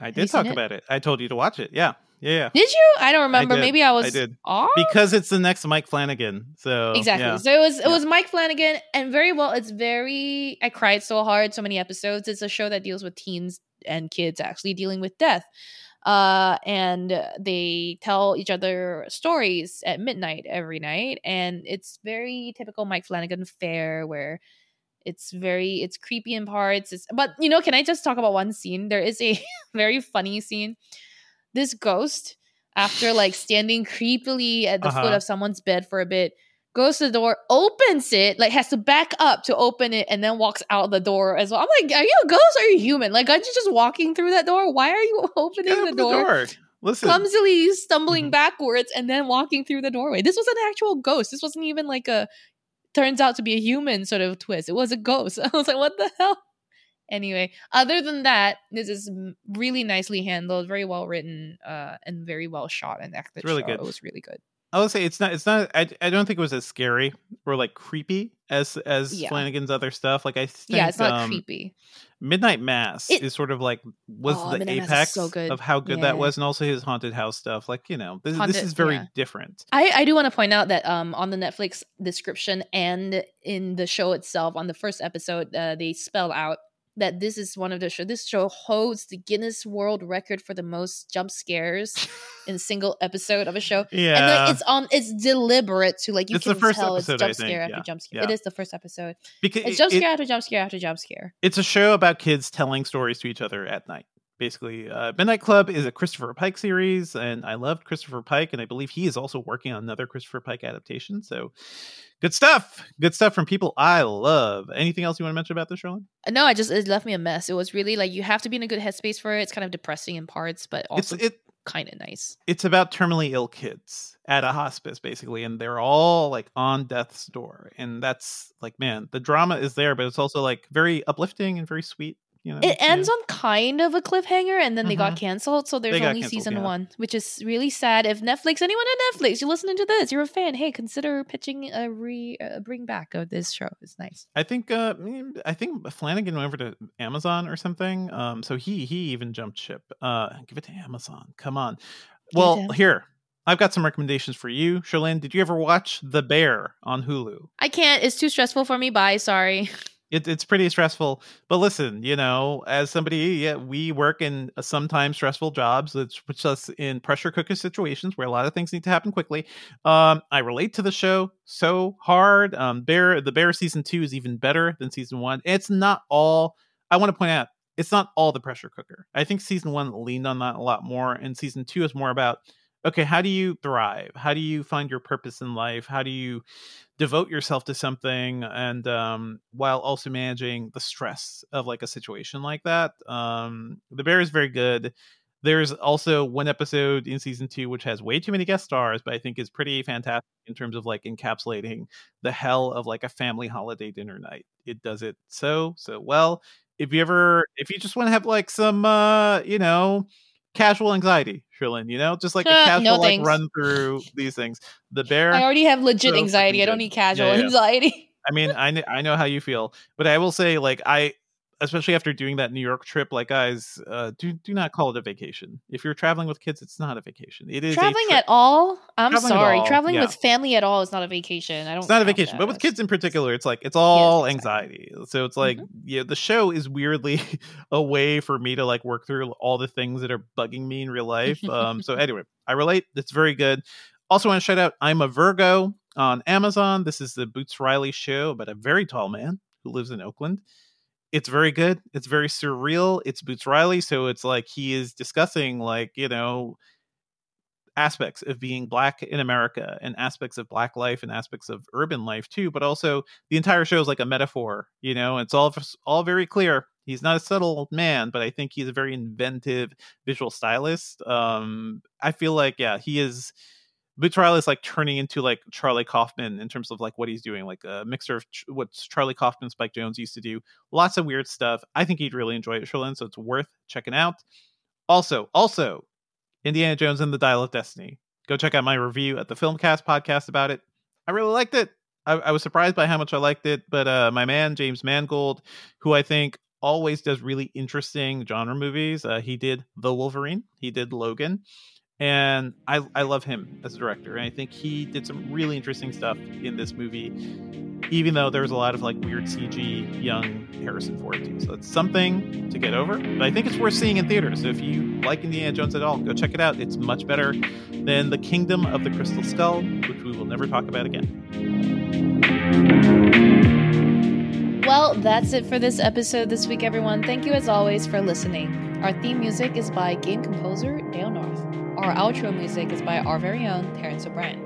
I did talk about it? I told you to watch it. Yeah. Yeah. Did you? I don't remember. I Maybe I was I did. off because it's the next Mike Flanagan. So exactly. Yeah. So it was it yeah. was Mike Flanagan, and very well. It's very. I cried so hard. So many episodes. It's a show that deals with teens and kids actually dealing with death. Uh, and they tell each other stories at midnight every night, and it's very typical Mike Flanagan fare where it's very it's creepy in parts. It's, but you know, can I just talk about one scene? There is a very funny scene this ghost, after like standing creepily at the uh-huh. foot of someone's bed for a bit, goes to the door, opens it, like has to back up to open it, and then walks out the door as well. I'm like, are you a ghost or are you human? Like, aren't you just walking through that door? Why are you opening the Open door? Listen, Clumsily stumbling Mhm. backwards and then walking through the doorway. This was an actual ghost. This wasn't even like a turns out to be a human sort of twist. It was a ghost. I was like, what the hell? Anyway, other than that, this is really nicely handled, very well written, uh, and very well shot and acted. It's really good. It was really good. I would say it's not. It's not. I, I don't think it was as scary or like creepy as as Yeah. Flanagan's other stuff. Like I think, yeah, it's not um, creepy. Midnight Mass It- is sort of like was Oh, the Midnight apex so of how good Yeah. that was, and also his haunted house stuff. Like you know, this, this is very yeah. different. I, I do want to point out that um on the Netflix description and in the show itself on the first episode uh, they spell out that this is one of the show this show holds the Guinness World Record for the most jump scares in a single episode of a show. Yeah, And like it's on it's deliberate to like you It's can tell episode, it's jump think, scare yeah. after jump scare. Yeah. It is the first episode. because It's jump it- scare after jump scare after jump scare. it's a show about kids telling stories to each other at night. Basically, uh, Midnight Club is a Christopher Pike series, and I loved Christopher Pike, and I believe he is also working on another Christopher Pike adaptation. So, good stuff. Good stuff from people I love. Anything else you want to mention about this, Cherlynn? No, I just it left me a mess. It was really like you have to be in a good headspace for it. It's kind of depressing in parts, but It's also it. kind of nice. It's about terminally ill kids at a hospice, basically, and they're all like on death's door, and that's like, man, the drama is there, but it's also like very uplifting and very sweet. You know, It Yeah. ends on kind of a cliffhanger, and then they got Mhm. canceled. So there's only season yeah. one, which is really sad. If Netflix, anyone at Netflix, you're listening to this, you're a fan. Hey, consider pitching a re a bring back of this show. It's nice. I think uh I think Flanagan went over to Amazon or something. Um so he he even jumped ship. Uh give it to Amazon. Come on. Well, here. I've got some recommendations for you. Cherlynn, did you ever watch The Bear on Hulu? I can't. It's too stressful for me. Bye. Sorry. It, it's pretty stressful. But listen, you know, as somebody, yeah, we work in uh, sometimes stressful jobs, which puts us in pressure cooker situations where a lot of things need to happen quickly. Um, I relate to the show so hard. Um, Bear, the Bear season two is even better than season one. It's not all. I want to point out, it's not all the pressure cooker. I think season one leaned on that a lot more, and season two is more about okay, how do you thrive? How do you find your purpose in life? How do you devote yourself to something and um while also managing the stress of like a situation like that um the bear is very good. There's also one episode in season two which has way too many guest stars but i think is pretty fantastic in terms of like encapsulating the hell of like a family holiday dinner night. It does it so so well. If you ever if you just want to have like some uh you know casual anxiety Cherlynn, you know just like a casual no like thanks. run through these things the bear I already have legit anxiety. I don't need casual Yeah, yeah. anxiety. I mean, I kn- I know how you feel, but I will say, like, I, especially after doing that New York trip, like, guys, uh, do do not call it a vacation. If you're traveling with kids, it's not a vacation. It is Traveling at all? I'm Traveling sorry. all, Traveling yeah. with family at all is not a vacation. I don't. It's not a vacation, but with kids in particular, it's like it's all exactly. anxiety. So it's like, Mm-hmm. yeah, the show is weirdly a way for me to like work through all the things that are bugging me in real life. Um, so anyway, I relate. It's very good. Also, want to shout out I'm a Virgo on Amazon. This is the Boots Riley show about a very tall man who lives in Oakland. It's very good. It's very surreal. It's Boots Riley, so it's like he is discussing like you know aspects of being black in America and aspects of black life and aspects of urban life too. But also the entire show is like a metaphor. You know, it's all all very clear. He's not a subtle man, but I think he's a very inventive visual stylist. Um, I feel like yeah, he is. Boots Riley is like turning into like Charlie Kaufman in terms of like what he's doing, like a mixture of ch- what Charlie Kaufman, Spike Jonze used to do. Lots of weird stuff. I think you'd really enjoy it, Cherlynn, so it's worth checking out. Also, also, Indiana Jones and the Dial of Destiny. Go check out my review at the Filmcast podcast about it. I really liked it. I, I was surprised by how much I liked it, but uh, my man James Mangold, who I think always does really interesting genre movies, uh, he did The Wolverine, he did Logan, and I I love him as a director, and I think he did some really interesting stuff in this movie. Even though there was a lot of like weird CG young Harrison Ford too, so it's something to get over. But I think it's worth seeing in theaters. So if you like Indiana Jones at all, go check it out. It's much better than The Kingdom of the Crystal Skull, which we will never talk about again. Well, that's it for this episode this week, everyone. Thank you as always for listening. Our theme music is by game composer Dale North. Our outro music is by our very own Terrence O'Brien.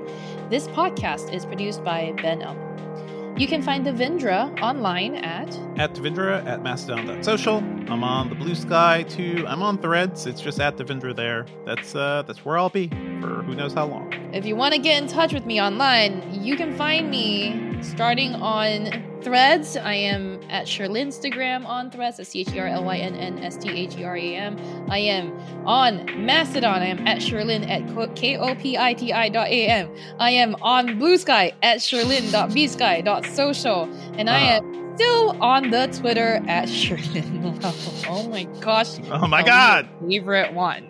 This podcast is produced by Ben Ellman. You can find Devindra online at At Devindra at Mastodon.social. I'm on the Blue Sky too. I'm on Threads. It's just at Devindra there. That's uh that's where I'll be for who knows how long. If you want to get in touch with me online, you can find me starting on Threads. I am at Cherlynn Instagram on Threads. That's C H E R L Y N N S T H E R A M. I am on Mastodon. I am at Cherlynn at K O P I T I dot A M. I am on Blue Sky at Cherlynn.bsky.social. And I Uh-huh. am still on the Twitter at Cherlynn. oh my gosh. Oh my god. favorite one.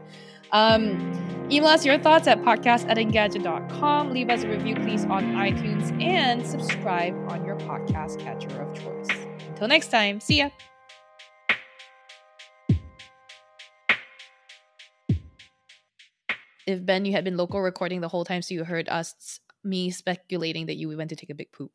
Um, email us your thoughts at podcast at engadget.com. Leave us a review, please, on iTunes and subscribe on your podcast catcher of choice. Until next time, see ya. If Ben, you had been local recording the whole time, so you heard us, me speculating that you went to take a big poop.